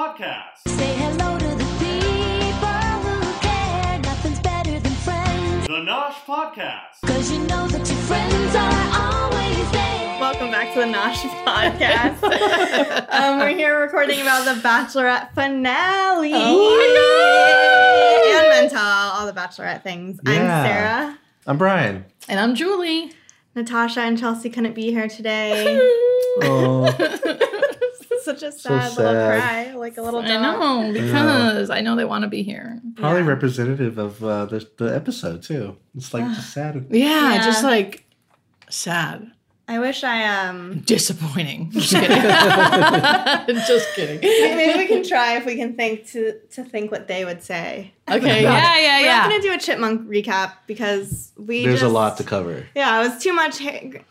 Nosh Podcast. Say hello to the people who care. Nothing's better than friends. The Nosh Podcast. Cause you know that your friends are always there. Welcome back to the Nosh podcast. um, we're here recording about the Bachelorette finale. Oh And Mental, all the Bachelorette things. I'm Sarah. I'm Brian. And I'm Julie. Natasha and Chelsea couldn't be here today. Oh, Such a sad, little sad. cry, like a little Dog. I know because I know they want to be here. probably Yeah. representative of uh, the, the episode too. It's like just sad. Yeah, Yeah. just like sad, I wish I um. disappointing. Just kidding. just kidding. Maybe we can try if we can think to to think what they would say. Okay. Yeah, yeah, yeah. We're yeah. not gonna do a chipmunk recap because we There's a lot to cover. Yeah, it was too much.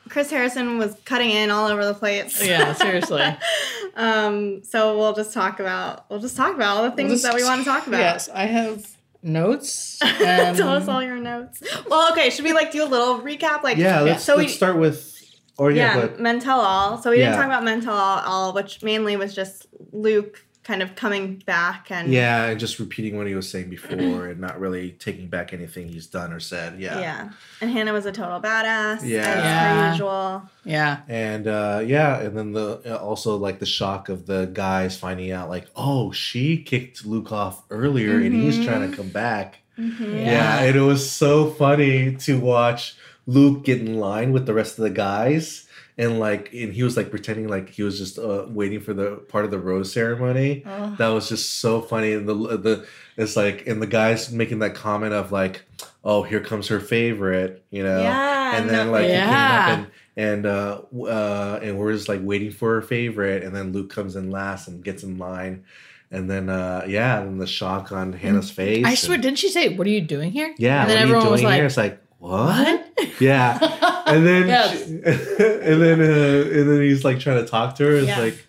Chris Harrison was cutting in all over the place. Yeah, seriously. um. So we'll just talk about we'll just talk about all the things that we want to talk about. Yes, I have notes. And Tell us all your notes. Well, okay. Should we like do a little recap? Like, Yeah, let's, So let's we start with. Or yeah, yeah, but men all. So we didn't talk about men tell all, all, which mainly was just Luke kind of coming back and yeah, and just repeating what he was saying before and not really taking back anything he's done or said. Yeah. yeah. And Hannah was a total badass. Yeah. as Yeah. per usual. Yeah. And uh, yeah, and then the also like the shock of the guys finding out like, oh, she kicked Luke off earlier and he's trying to come back. Mhm. Yeah. Yeah, and it was so funny to watch Luke get in line with the rest of the guys. And like, and he was like pretending like he was just uh, waiting for the part of the rose ceremony. Oh. That was just so funny. And the the it's like, and the guys making that comment of like, "Oh, here comes her favorite," you know. Yeah, And then no- like he came up and and uh, uh and we're just like waiting for her favorite, and then Luke comes in last and gets in line, and then uh yeah, and the shock on Hannah's face. I swear, and- didn't she say, "What are you doing here"? yeah, And then what everyone are you was doing like, here? It's like what? "What?" Yeah, and then Yes. she- and then uh, and then he's like trying to talk to her. It's Yeah. like,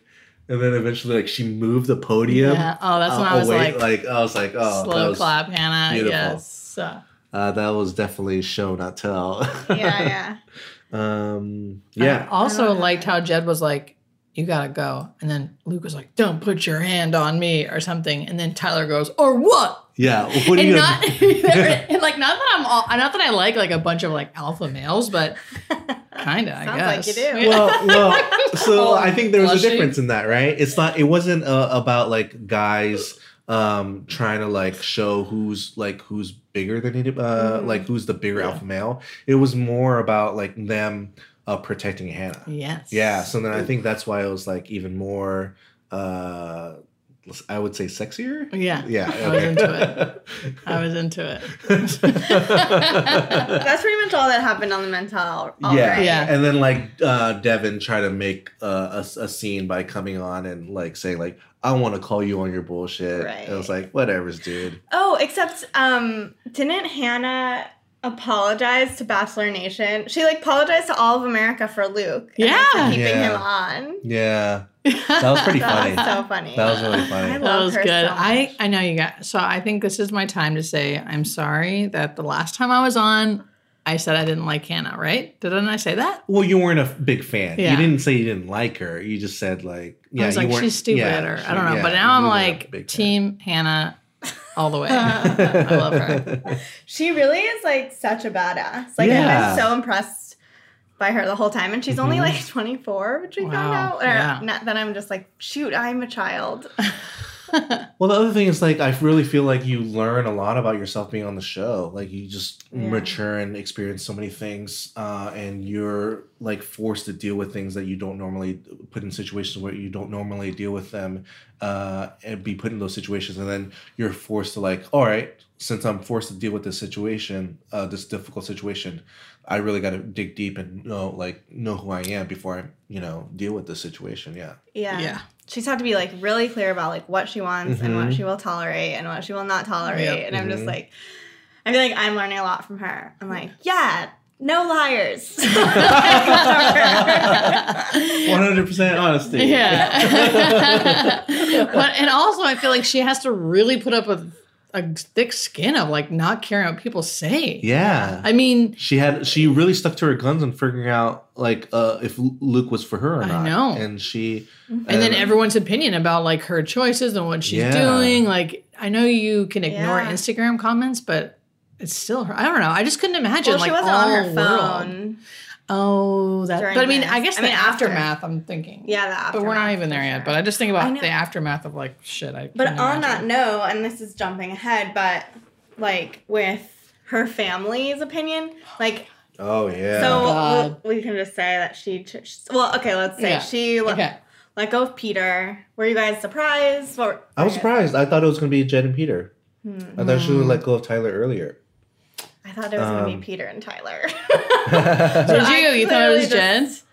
and then eventually like she moved the podium. Yeah. Oh, that's when uh, I was away- like, I was like, oh, that slow was, clap, Hannah. beautiful. Yes. Uh, that was definitely show not tell. yeah, yeah. um. I Yeah. also I liked how Jed was like, "You gotta go," and then Luke was like, "Don't put your hand on me" or something, and then Tyler goes, "Or what?" Yeah. What are and you? not, gonna- and like not that I'm all, not that I like like a bunch of like alpha males, but kind of. I Sounds like guess. you do. well, well. So I think there was a difference in that, right? It's not. It wasn't uh, about like guys um trying to like show who's like who's bigger than it uh Mhm. like who's the bigger Yeah. alpha male it was more about like them uh protecting hannah Yes. yeah so then i think that's why it was like even more uh i would say sexier Yeah. yeah I was into it. I was into it. That's pretty much all that happened on the Men Tell All yeah, right. Yeah. and then like uh, Devin tried to make uh, a, a scene by coming on and like saying like I want to call you on your bullshit. Right. It was like, whatever's, dude. Oh, except um, didn't Hannah apologize to Bachelor Nation? She like apologized to all of America for Luke. and, like, Yeah. for keeping Yeah. him on. Yeah, that was pretty That funny. was so funny. That was really funny. I That love was her good. so I much. I know you got. So I think this is my time to say I'm sorry that the last time I was on, I said I didn't like Hannah. Right? Didn't I say that? Well, you weren't a big fan. Yeah. You didn't say you didn't like her. You just said like, yeah, I was you like, weren't- she's stupid, yeah, or she- I don't know. yeah, but now I'm you weren't a like big fan. Team Hannah all the way. I love her. She really is like such a badass. Like Yeah. I've been so impressed by her the whole time, and she's only Mhm. like 24, which we found Wow, out. Or yeah. not, then I'm just like, shoot, I'm a child. Well, the other thing is like I really feel like you learn a lot about yourself being on the show. Like you just Yeah. mature and experience so many things, uh, and you're like forced to deal with things that you don't normally put in situations where you don't normally deal with them, uh, and be put in those situations, and then you're forced to like, all right, since I'm forced to deal with this situation, uh, this difficult situation, I really got to dig deep and know like know who I am before I you know deal with this situation. Yeah. Yeah. Yeah. She's had to be like really clear about like what she wants and what Mhm. she will tolerate and what she will not tolerate. Yep. And I'm just Mhm. like, I feel like I'm learning a lot from her. I'm like, yeah, no liars. One hundred percent honesty. Yeah. but and also I feel like she has to really put up with a thick skin of like not caring what people say. Yeah. I mean, she had she really stuck to her guns and figuring out like uh if Luke was for her or I not. know. And she and then uh, everyone's opinion about like her choices and what she's Yeah. doing. Like, I know you can ignore Yeah. Instagram comments, but it's still her. I don't know. I just couldn't imagine Well, like she wasn't all on her world. Phone. Oh, that. during But I mean, this. I guess I the mean, after. aftermath. I'm thinking. Yeah, the aftermath. But we're not even there yet. sure. But I just think about the aftermath of like shit. I But couldn't on that note, and this is jumping ahead, but like with her family's opinion, like Oh yeah. so we, we can just say that she. Well, okay, let's say Yeah. she let, Okay. let go of Peter. Were you guys surprised? What, I was surprised. I thought it was gonna be Jed and Peter. Hmm. I thought she would let go of Tyler earlier. I thought it was gonna Um, be Peter and Tyler. Did you? You thought it was Jed? just-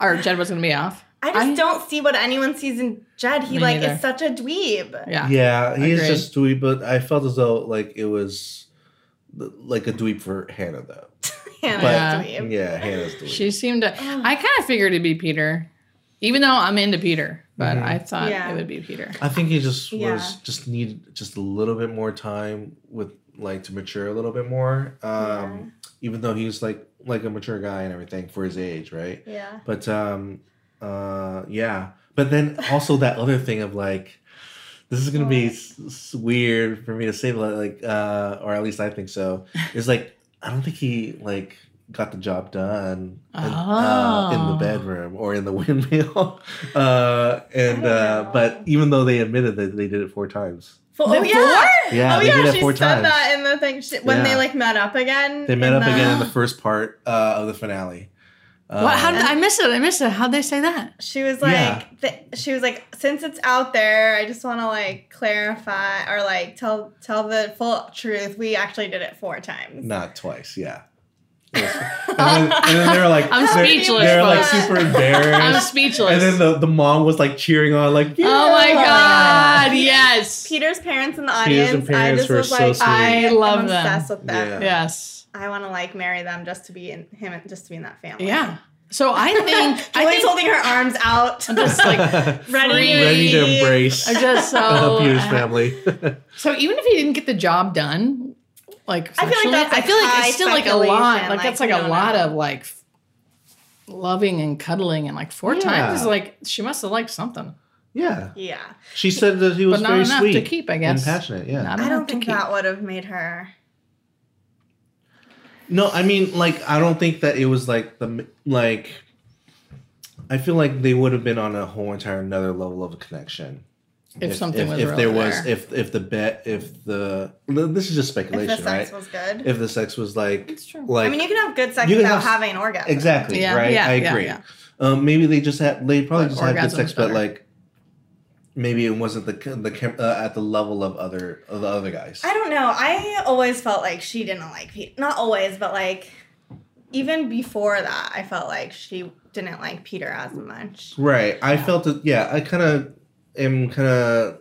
Or Jed was gonna be off? I just I- don't see what anyone sees in Jed. He like neither. is such a dweeb. Yeah. Yeah, he is Agreed. just dweeb, but I felt as though like it was like a dweeb for Hannah though. Hannah's But Yeah. dweeb. yeah, Hannah's dweeb. She seemed to. I kind of figured it'd be Peter, even though I'm into Peter. But I thought Yeah. it would be Peter. I think he just Yeah. was just needed just a little bit more time with like to mature a little bit more. Um even though he's like like a mature guy and everything for his age, right? Yeah. But um uh yeah. But then also that other thing of like this is gonna be s- weird for me to say but like uh or at least I think so. Is like I don't think he like got the job done in, uh, in the Oh. bedroom or in the windmill. uh and uh but even though they admitted that they did it four times. Fo- The oh yeah. Yeah, oh yeah, she four said times. that in the thing she, when they like met up again. They met up the- again in the first part uh, of the finale. Uh, what? How did I miss it? I missed it. How'd they say that? She was like, Yeah. th- she was like, since it's out there, I just want to like clarify or like tell tell the full truth. We actually did it four times. Not twice, yeah. And, then, and then they were like, I'm they're, speechless, They're like super embarrassed. I'm speechless. and then the, the mom was like cheering on, like, oh my "Yeah!" God! Yes. Peter's parents in the Peter's audience. and I just were was so like, sweet. I I'm love them. obsessed with them. Yeah. Yes. I want to like marry them just to be in him, just to be in that family. Yeah. So I think I Julie's think holding her arms out. I'm just like ready, ready to embrace I'm just so uh, Peter's family. So even if he didn't get the job done, like I feel like sexually, that's, I like, feel like high it's still like a lot. speculation, Like, like, that's like we a don't lot know. of like f- loving and cuddling and like four Yeah. times is like she must have liked something, yeah. yeah. She said that he was but not very enough sweet to keep. I guess and passionate. Yeah. Not I enough don't to think keep. that would have made her. No, I mean, like, I don't think that it was like the like. I feel like they would have been on a whole entire another level of a connection if, something if, was if really there was there. if if the bet if the this is just speculation If the sex right? was good. if the sex was like It's true. like I mean, you can have good sex you can without have- having an orgasm. exactly Yeah, right. yeah, I yeah, agree. yeah. Um, maybe they just had they probably But just had good orgasm's sex, but better. like maybe it wasn't the the uh, at the level of other of the other guys. I don't know. I always felt like she didn't like Peter. Not always, but like even before that, I felt like she didn't like Peter as much. Right. I felt it. Yeah, I kind of am kind of.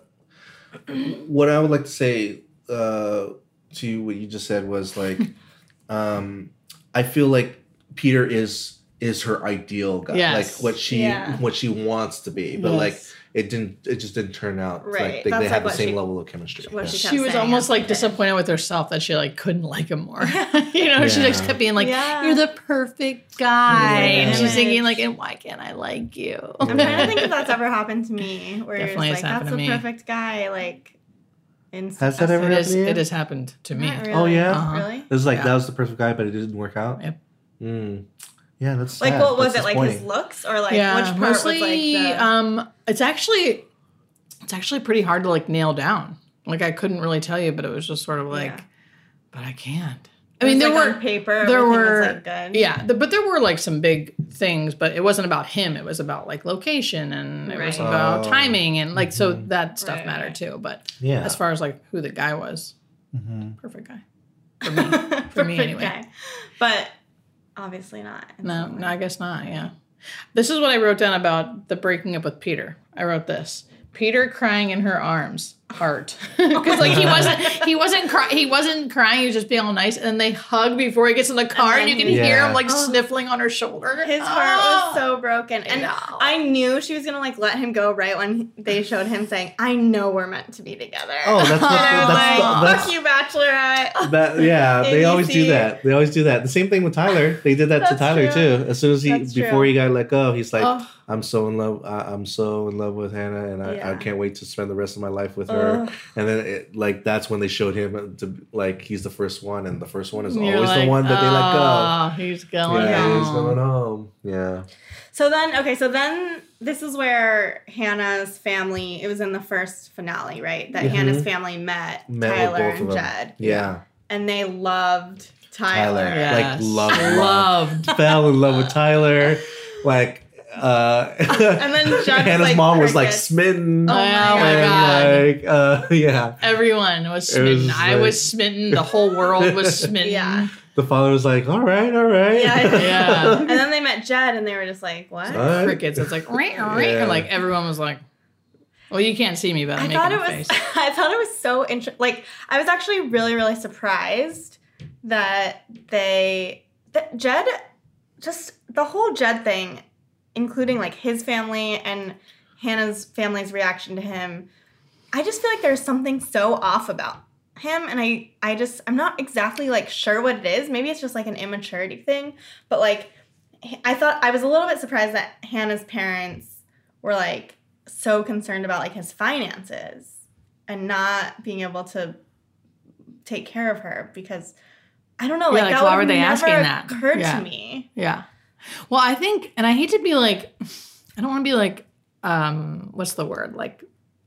What I would like to say uh, to what you just said was like, um, I feel like Peter is is her ideal guy, Yes. like what she Yeah. what she wants to be, but like Yes. It didn't. It just didn't turn out. Right. Like they, That's they like the same she- level of chemistry. Yeah. she she was saying almost like disappointed with herself that she like couldn't like him more. you know, she just kept being like, Yeah. "You're the perfect guy," Yeah. and she's Image. thinking like, "And why can't I like you?" I'm trying to think if that's ever happened to me, where Definitely you're has just like, happened "That's to the me. perfect guy." Like, in Has that ever It is. happened to you? It has happened to me. Really. Oh, yeah? Uh-huh. really? It was like Yeah. that was the perfect guy, but it didn't work out. Yep. Mm. Yeah, that's Like, sad. what was That's it? Like his looks, or like yeah, which part mostly. was like the? um, it's actually, it's actually pretty hard to like nail down. Like I couldn't really tell you, but it was just sort of like, Yeah. but I can't. it I mean, was, there like, were on paper. there were was, like, yeah, the, but there were like some big things, but it wasn't about him. It was about like location and it was about Oh. timing and like so Mhm. that stuff Right, mattered right. too. But Yeah. as far as like who the guy was, Mhm. perfect guy. For me, for me anyway. guy. But obviously not. No, no. I guess not. Yeah. This is what I wrote down about the breaking up with Peter. I wrote this Peter crying in her arms. Art because like he wasn't he wasn't cry- he wasn't crying he was just being all nice and then they hug before he gets in the car and, then you can he- hear him like Oh. sniffling on her shoulder His heart was Oh. so broken, and know. I knew she was gonna like let him go right when they showed him saying, "I know we're meant to be together." Oh, that's what and that's, like, that's, "Fuck you, Bachelorette." that yeah they always do that they always do that the same thing with tyler they did that to tyler true. too as soon as he That's before true. he got let go he's like Oh. i'm so in love I, i'm so in love with hannah and I, I can't wait to spend the rest of my life with her Ugh. and then it, like that's when they showed him to like he's the first one and the first one is you're always the one that they let go oh he's going yeah, home. he's going home yeah So then, okay, so then this is where Hannah's family. It was in the first finale, right? That Mhm. Hannah's family met, Met Tyler and. Jed, yeah and they loved Tyler. Tyler. Yes. Like, love, love. loved fell in love with tyler like uh And then Judd Hannah's like mom was like smitten Oh my and God. like uh yeah everyone was It was smitten I like- was smitten the whole world was smitten Yeah. the father was like all right all right Yeah. Yeah. And then they met Jed, and they were just like, "What?" All right. crickets it's like ring, ring, Yeah. like everyone was like well you can't see me but I'm I making thought a it was. face I thought it was so interesting. Like I was actually really, really surprised that they that Jed just the whole Jed thing, including like his family and Hannah's family's reaction to him. I just feel like there's something so off about him, and I I just I'm not exactly like sure what it is. Maybe it's just like an immaturity thing, but like I thought I was a little bit surprised that Hannah's parents were like so concerned about like his finances and not being able to take care of her because I don't know, Yeah, like, like, that why were they asking that? Occurred Yeah. to me. Yeah. Well, I think, and I hate to be like, I don't want to be like, um, what's the word? Like,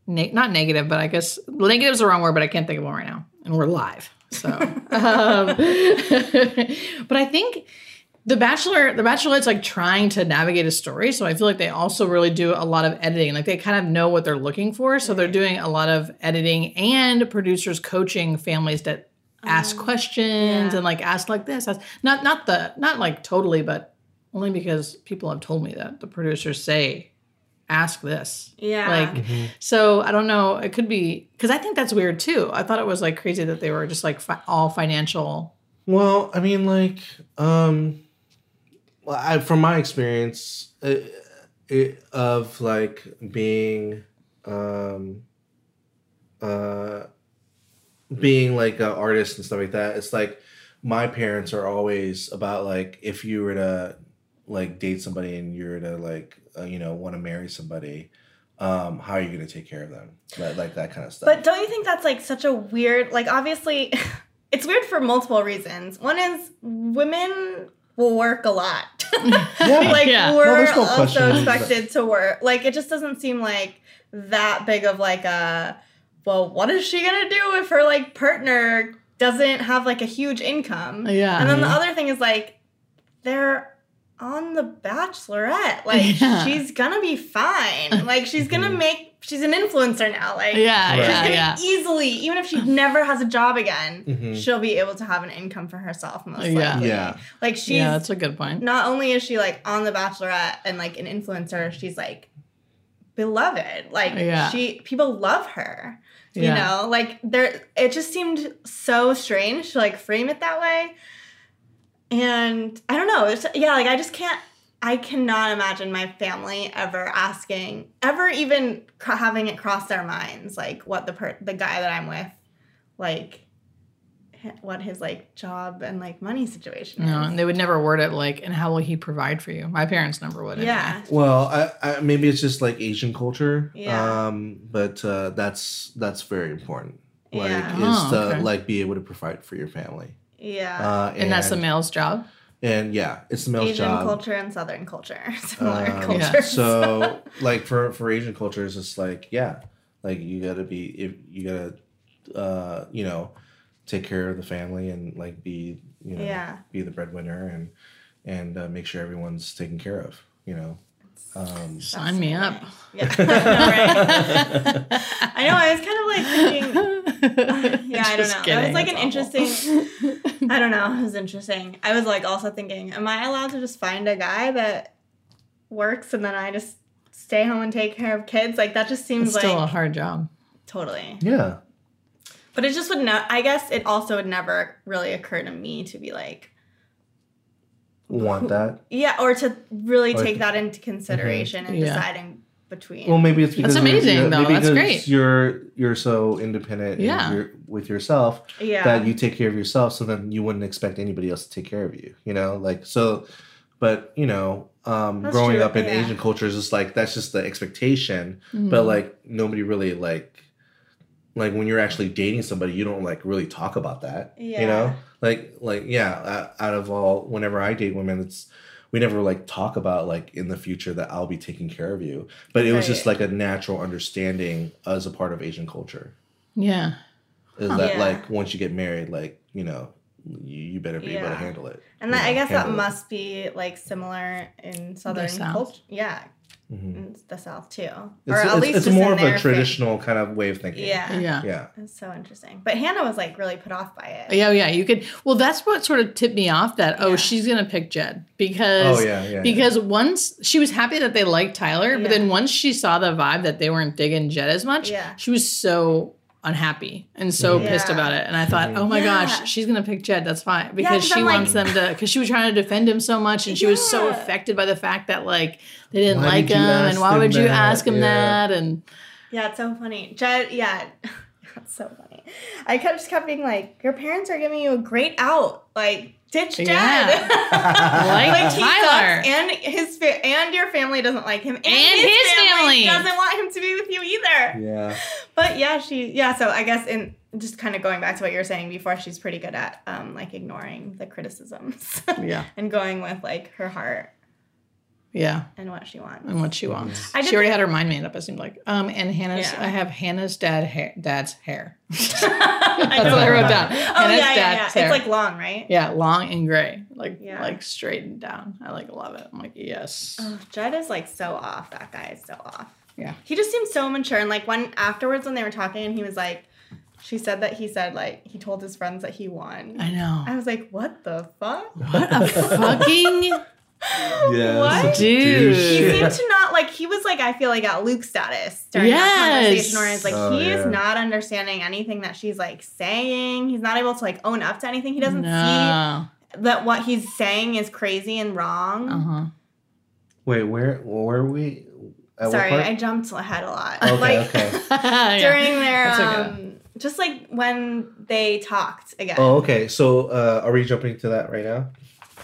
ne- not negative, but I guess negative is the wrong word, but I can't think of one right now. And we're live. So, um, but I think the Bachelor, the Bachelorette's like trying to navigate a story. So I feel like they also really do a lot of editing. Like they kind of know what they're looking for. So they're doing a lot of editing and producers coaching families that ask questions yeah. and like ask like this. Ask, not not the not like totally, but only because people have told me that the producers say ask this. Yeah. Like so I don't know, it could be cuz I think that's weird too. I thought it was like crazy that they were just like fi- all financial well i mean like um well, I, from my experience it, it, of like being um uh being like an artist and stuff like that it's like my parents are always about like if you were to like date somebody and you're to like uh, you know want to marry somebody um how are you going to take care of them like, like that kind of stuff But don't you think that's like such a weird like obviously it's weird for multiple reasons. One is women will work a lot. Yeah. like Yeah. we're No, no also expected to work. Like it just doesn't seem like that big of like a well, what is she gonna do if her like partner doesn't have like a huge income? Yeah. And then the other thing is like they're on the bachelorette. Like Yeah. she's gonna be fine. Like she's gonna make she's an influencer now. Like Yeah, Right. she's yeah, gonna yeah. easily, even if she never has a job again, Mhm. she'll be able to have an income for herself most likely. Yeah. yeah Like she's yeah, that's a good point. not only is she like on the Bachelorette and like an influencer, she's like beloved. Like Yeah. she people love her. You Yeah. know, like there it just seemed so strange to like frame it that way. And I don't know, it's yeah, like I just can't I cannot imagine my family ever asking, ever even cr- having it cross their minds, like what the per- the guy that I'm with, like, h- what his like job and like money situation is. No, and they would never word it like, and how will he provide for you? My parents never would. anyway. yeah, Well, I, I maybe it's just like Asian culture. Yeah. Um, but uh, that's that's very important. Like Yeah. is Oh, to okay. like be able to provide for your family. Yeah. Uh, And that's the male's job. and yeah, it's the male's job. Asian job. culture and Southern culture, similar Um, cultures. So like for for Asian cultures, it's like yeah, like you gotta be if you gotta uh, you know take care of the family and like be you know Yeah. be the breadwinner and and uh, make sure everyone's taken care of. You know. Um, Sign me up. yeah, right. I know. I was kind of like thinking. Yeah, I don't Just know. That kidding, was like an awful. interesting. I don't know. It was interesting. I was like also thinking, am I allowed to just find a guy that works and then I just stay home and take care of kids? Like that just seems It's still a hard job. totally. Yeah. But it just would not. I guess it also would never really occur to me to be like, Want that? yeah, or to really Or- take that into consideration and Yeah. deciding between. Well, maybe it's because you're- amazing, you're- though. maybe That's great. You're you're so independent. and Yeah. you're with yourself yeah. that you take care of yourself, so then you wouldn't expect anybody else to take care of you. You know, like so. But you know, um, growing true, up in yeah. Asian cultures is just like that's just the expectation. Mm-hmm. But like nobody really like like when you're actually dating somebody, you don't like really talk about that. You know, like like yeah. uh, Out of all, whenever I date women, it's we never like talk about like in the future that I'll be taking care of you. But it was just like a natural understanding as a part of Asian culture. Yeah. Is that Yeah. like once you get married, like you know, you, you better be able to handle it. and you that, I guess that handle it. must be like similar in southern culture. Yeah, Mhm. in the south too, It's, or at it's, least it's more of a fa- traditional kind of way of thinking. Yeah, Yeah. Yeah. It's so interesting. But Hannah was like really put off by it. Yeah, yeah, you could. Well, that's what sort of tipped me off that oh, Yeah. she's gonna pick Jed because Oh yeah, yeah. yeah. because once she was happy that they liked Tyler, but then once she saw the vibe that they weren't digging Jed as much, Yeah. she was so unhappy and so Mhm. pissed about it. And I thought, oh my Yeah. gosh, she's gonna pick Jed. That's fine because 'cause she I'm like- wants them to. Because she was trying to defend him so much, and she was so affected by the fact that like they didn't Why like did him, and why him would you that? ask him Yeah. that? And Yeah, it's so funny. Jed, yeah, that's so funny. I kept just kept being like, your parents are giving you a great out. Like, ditch dad. Yeah. Like he Tyler. sucks, and his fa- and your family doesn't like him, and, his family. doesn't want him to be with you either. yeah. But yeah, she yeah. So I guess in just kind of going back to what you were saying before, she's pretty good at um like ignoring the criticisms. Yeah. and going with like her heart yeah, and what she wants. and what she wants. I she did already had her mind made up. It seemed like. Um, and Hannah's. Yeah. I have Hannah's dad hair. Dad's hair. That's That's what I wrote down. Oh Hannah's yeah, yeah, yeah. dad's hair. It's like long, right? Yeah, long and gray, like Yeah. like straightened down. I like love it. I'm like yes. Oh, Jed is like so off. That guy is so off. Yeah. He just seems so mature. And like when afterwards when they were talking and he was like, she said that he said like he told his friends that he won. I know. I was like, what the fuck? What a fucking Yeah. What? Dude. He seemed to not like he was like I feel like at Luke status during Yes. that conversation where it's like Oh, he yeah. is not understanding anything that she's like saying. He's not able to like own up to anything. He doesn't no. see that what he's saying is crazy and wrong. Uh huh. Wait, where where are we? At Sorry, I jumped ahead a lot. Okay, like okay. during their okay. um just like when they talked again. Oh, okay. So, uh, are we jumping to that right now?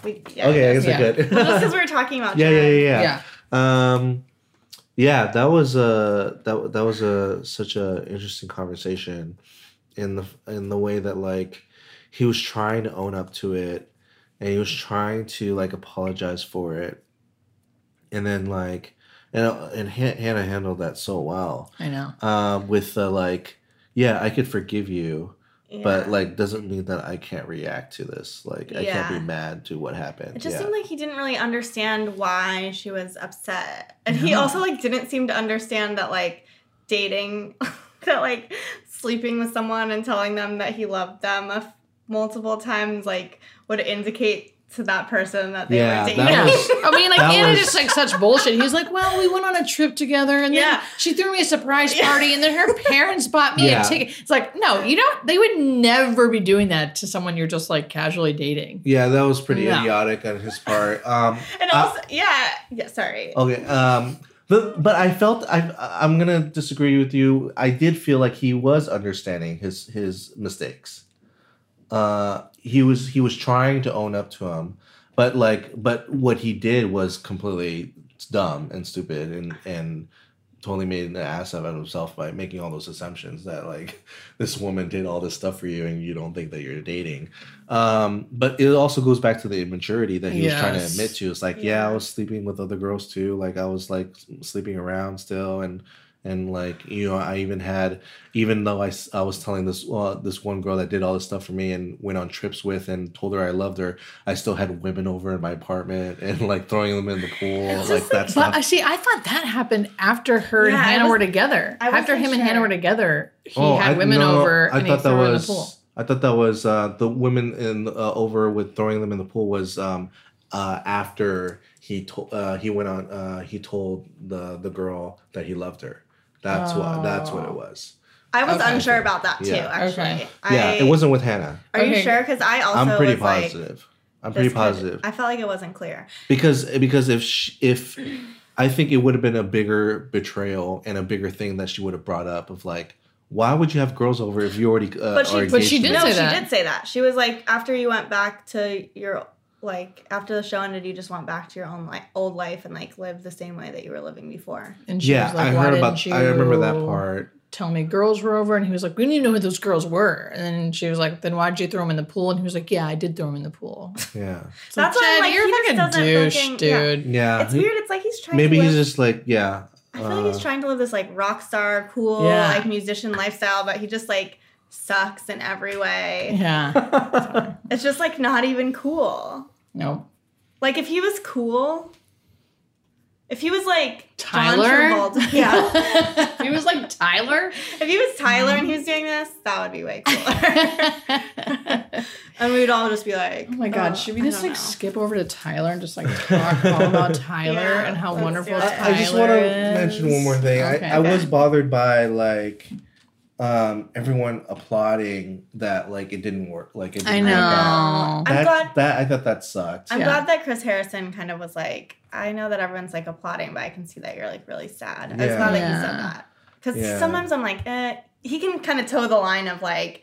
We, yeah, okay, I I guess Yeah. we're good. Well, just because we were talking about yeah, yeah, yeah, yeah. yeah. Um, yeah, that was a that that was a such a interesting conversation, in the in the way that like he was trying to own up to it, and he was trying to like apologize for it, and then like and and Han- Hannah handled that so well. I know. Um, with the like, yeah, I could forgive you, but like doesn't mean that I can't react to this. Like I can't be mad to what happened. It just yeah. seemed like he didn't really understand why she was upset. And he also like didn't seem to understand that like dating that like sleeping with someone and telling them that he loved them a f- multiple times like would indicate to that person that they Yeah, were dating. that Yeah. was- I mean, like, that and was- it's just like such bullshit. He's like, well, we went on a trip together, and then Yeah. she threw me a surprise Yeah. party, and then her parents bought me Yeah. a ticket. It's like, no, you don't. They would never be doing that to someone you're just like casually dating. Yeah, that was pretty No. idiotic on his part. Um, and I- also yeah, yeah, sorry. okay, um, but but I felt I I'm gonna disagree with you. I did feel like he was understanding his his mistakes. Uh, he was he was trying to own up to him, but like but what he did was completely dumb and stupid and and totally made an ass out of himself by making all those assumptions that like this woman did all this stuff for you and you don't think that you're dating. Um but it also goes back to the immaturity that he was trying to admit to. It's like yeah. i was sleeping with other girls too. Like i was like sleeping around still and and like you know i even had even though i, I was telling this uh, this one girl that did all this stuff for me and went on trips with and told her i loved her i still had women over in my apartment and like throwing them in the pool It's like just that But stuff I see. I thought that happened after her Yeah, and Hannah was- were together. After wasn't him and Hannah were together, he Oh, had I- women no, over I and he thought that threw in the was. pool. I thought that was uh, the women in uh, over with throwing them in the pool was um, uh, after he told uh, he went on uh, he told the the girl that he loved her. That's what that's what it Oh. was. I was Okay. unsure about that too. Yeah. Actually, Okay. I, yeah, it wasn't with Hannah. Are you sure? Because I also I'm pretty was like, positive. I'm pretty this could- positive I felt like it wasn't clear. because because if sh if I think it would have been a bigger betrayal and a bigger thing that she would have brought up of like why would you have girls over if you already uh, But she- are but she did to no, me? say she did say that. She was like, after you went back to your like after the show ended, you just went back to your own like old life and like lived the same way that you were living before. And she yeah was like, I "Why heard didn't about I remember that part Tell me girls were over, and he was like, "We didn't even know who those girls were." And then she was like, "Then why'd you throw him in the pool?" And he was like, "Yeah, I did throw him in the pool." yeah It's That's why I'm like, you're he a fucking douche, fucking- dude. yeah it's he- weird. It's like he's trying. maybe to he's just like yeah I feel like he's uh, trying to live this like rock star, cool, Yeah. like musician lifestyle, but he just like sucks in every way. Yeah, It's just like not even cool. No. Like if he was cool, if he was like Tyler? John Travolta, yeah. he was like Tyler. if he was Tyler and he was doing this, that would be way cooler. and we'd all just be like, Oh my god, "Oh, should we just like know." skip over to Tyler and just like talk all about Tyler Yeah, and how wonderful do it. Tyler I, I just want to mention one more thing. Okay. I, I was bothered by like um everyone applauding that like it didn't work. Like it I didn't know. work out. I'm That, glad- that I thought that sucked. I'm Yeah. glad that Chris Harrison kind of was like, I know that everyone's like applauding, but I can see that you're like really sad. I was Yeah. glad that he said that. Because Yeah. sometimes I'm like, eh, he can kind of toe the line of like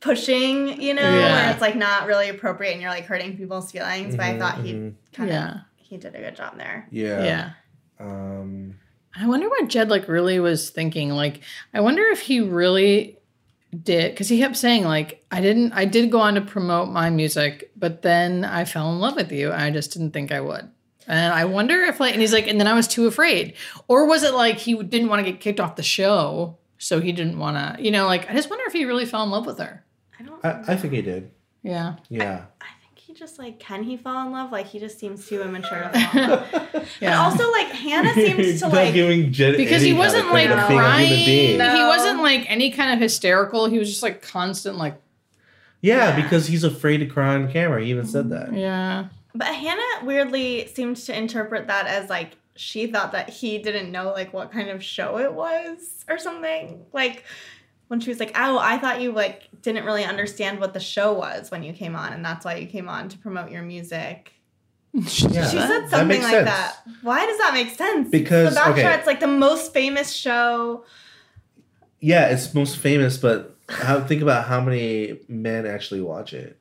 pushing, you know, Yeah. where it's like not really appropriate and you're like hurting people's feelings. But I Mhm, thought he mhm. kind of, Yeah, he did a good job there. yeah. yeah. Um I wonder what Jed like really was thinking. Like, I wonder if he really did because he kept saying like, I didn't. I did go on to promote my music, but then I fell in love with you. I just didn't think I would. And I wonder if like, and he's like, and then I was too afraid, or was it like he didn't want to get kicked off the show, so he didn't want to, you know, like I just wonder if he really fell in love with her. I don't I, I think he did. Yeah, Yeah. I think he just like can he fall in love? Like he just seems too immature to fall in love. And yeah. also like Hannah seems to like giving Jed because he wasn't like credit for being a human crying. being. No. He wasn't like any kind of hysterical. He was just like constant, like Yeah, because he's afraid to cry on camera. He even said that. yeah. But Hannah weirdly seems to interpret that as like she thought that he didn't know like what kind of show it was or something. Like when she was like, "Oh, I thought you like didn't really understand what the show was when you came on, and that's why you came on to promote your music." Yeah. She said something makes like sense. that. Why does that make sense? Because, The Bachelor's okay. like the most famous show. Yeah, it's most famous, but how, think about how many men actually watch it.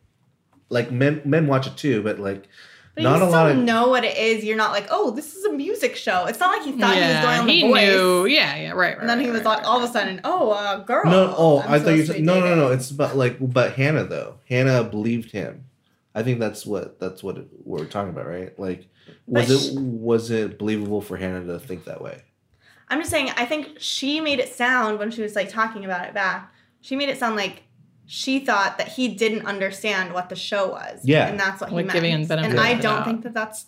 Like men, men watch it too, but like But not you a still lot of. know what it is. You're not like, oh, this is a music show. It's not like he thought he was going on the he voice. knew. Yeah, yeah, right. right And then he was right, like, all of a sudden, oh, a girl. No, oh, I'm I thought you supposed said no, no, no. It's about like, but Hannah though. Hannah believed him. I think that's what that's what we're talking about, right? Like, was But it was it believable for Hannah to think that way? I'm just saying, I think she made it sound when she was like talking about it back. She made it sound like she thought that he didn't understand what the show was. Yeah. and that's what he meant. giving him and of I don't doubt. think that that's.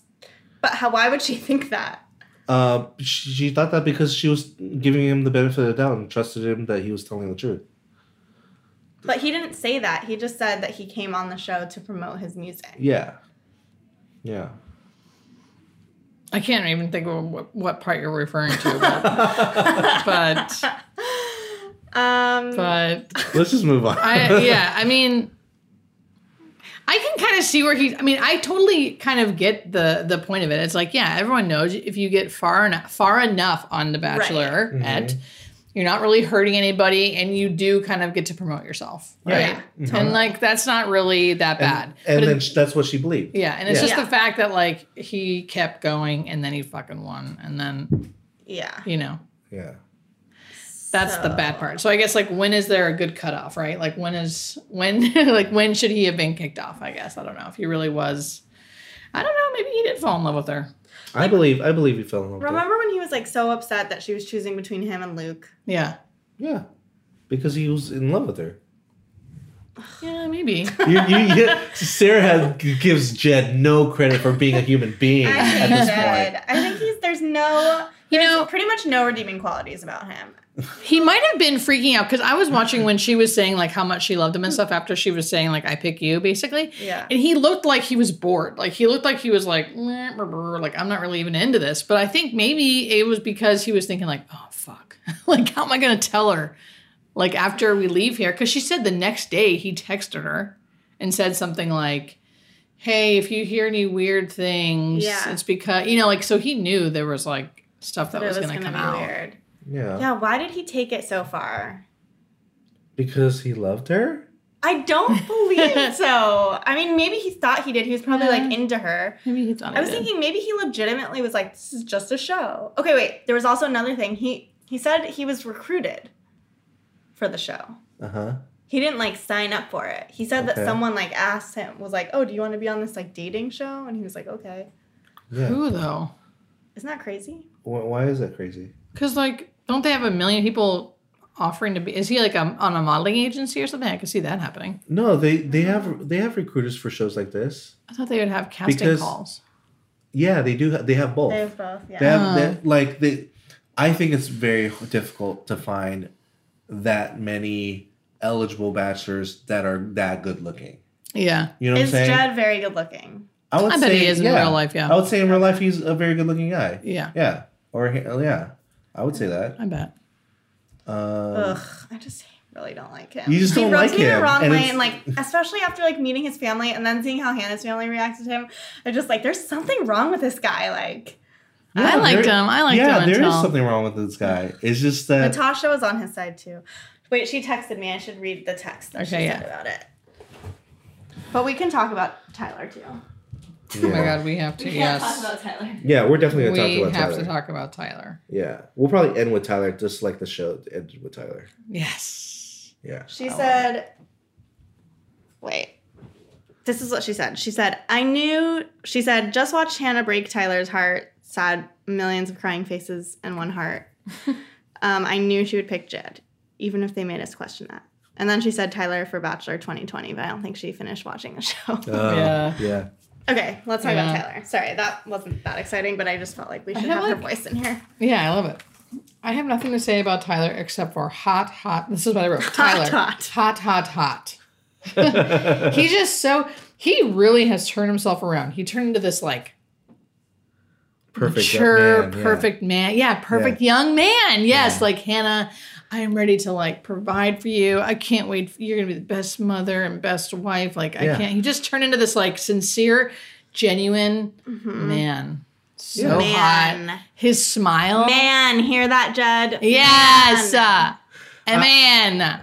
But how? Why would she think that? Uh, she, she thought that because she was giving him the benefit of the doubt and trusted him that he was telling the truth. But he didn't say that. He just said that he came on the show to promote his music. Yeah, yeah. I can't even think of what, what part you're referring to, but but, Um, but Let's just move on. I yeah, I mean, I can kind of see where he's. I mean, I totally kind of get the the point of it. It's like, yeah, everyone knows if you get far enough far enough on The Bachelor, at you're not really hurting anybody, and you do kind of get to promote yourself, right? And like that's not really that bad. and But then it- that's what she believed. yeah, and it's Yeah. just Yeah. the fact that like he kept going, and then he fucking won, and then yeah. you know. Yeah. That's the bad part. So I guess like when is there a good cutoff, right? Like when is when like when should he have been kicked off? I guess I don't know if he really was. I don't know. Maybe he did fall in love with her. I believe. I believe he fell in love. with her. Remember when he was like so upset that she was choosing between him and Luke? Yeah. Yeah, because he was in love with her. Yeah, maybe. You, you, you, Sarah has, gives Jed no credit for being a human being I at this Jed. point. I think he's there's no You there's know- pretty much no redeeming qualities about him. He might have been freaking out because I was watching when she was saying like how much she loved him and stuff after she was saying like I pick you basically. Yeah. And he looked like he was bored. Like he looked like he was like "Meh, brr, brr," like I'm not really even into this. But I think maybe it was because he was thinking like oh fuck, like how am I gonna tell her like after we leave here, because she said the next day he texted her and said something like, "Hey, if you hear any weird things, Yeah. it's because you know, like so he knew there was like stuff that But was, was going to gonna come out. weird. Yeah. Yeah, why did he take it so far? Because he loved her? I don't believe so. I mean, maybe he thought he did. He was probably like into her. Maybe he thought I was did. thinking maybe he legitimately was like, "This is just a show." Okay, wait. There was also another thing. He he said he was recruited for the show. Uh-huh. He didn't like sign up for it. He said that someone like asked him, was like, "Oh, do you want to be on this like dating show?" And he was like, "Okay." Yeah. Who though? Isn't that crazy? Why is that crazy? Because like, don't they have a million people offering to be? Is he like a, on a modeling agency or something? I could see that happening. No, they they have they have recruiters for shows like this. I thought they would have casting Because- calls. Yeah, they do. They have both. They have both. Yeah. They have, Oh. they- like they. I think it's very difficult to find that many eligible bachelors that are that good looking. Yeah. You know what is I'm saying? Jed very good looking? I would I bet he is in real life, yeah. I would say in real life he's a very good looking guy. Yeah. Yeah, or he- yeah, I would say that. I bet. Um, Ugh, I just really don't like him. You just he don't rubs like me him, the wrong and way, it's- and like especially after like meeting his family and then seeing how Hannah's family reacted to him, I'm just like there's something wrong with this guy. Like I liked there- him. I liked yeah, him Yeah, there is something wrong with this guy. It's just that Natasha was on his side too. Wait, she texted me. I should read the text that she Okay, said yeah. about it. But we can talk about Tyler too. Oh my god, we have to. yes. Tyler. Yeah, we're definitely gonna we talk about have to talk about Tyler. Yeah, we'll probably end with Tyler, just like the show ended with Tyler. Yes. Yeah. She Oh. said, wait. This is what she said. She said, I knew, she said, just watched Hannah break Tyler's heart. Sad, millions of crying faces and one heart. um, I knew she would pick Jed, even if they made us question that. And then she said Tyler for Bachelor 2020, but I don't think she finished watching the show. Uh, Yeah. Yeah. Okay, let's talk Yeah. about Tyler. Sorry, that wasn't that exciting, but I just felt like we I should have, have her voice in here. Yeah, I love it. I have nothing to say about Tyler except for hot, hot. This is what I wrote. Tyler. hot. Hot, hot, hot. He's just so, he really has turned himself around. He turned into this like Perfect. mature, man, yeah. perfect man. Yeah, perfect young man. Yes, Yeah. like Hannah, I am ready to like provide for you. I can't wait. For, you're gonna be the best mother and best wife. Like I can't. He just turned into this like sincere, genuine man. So Yeah. hot. Man. His smile. Man, hear that, Jed? Yes, Man. uh, a man.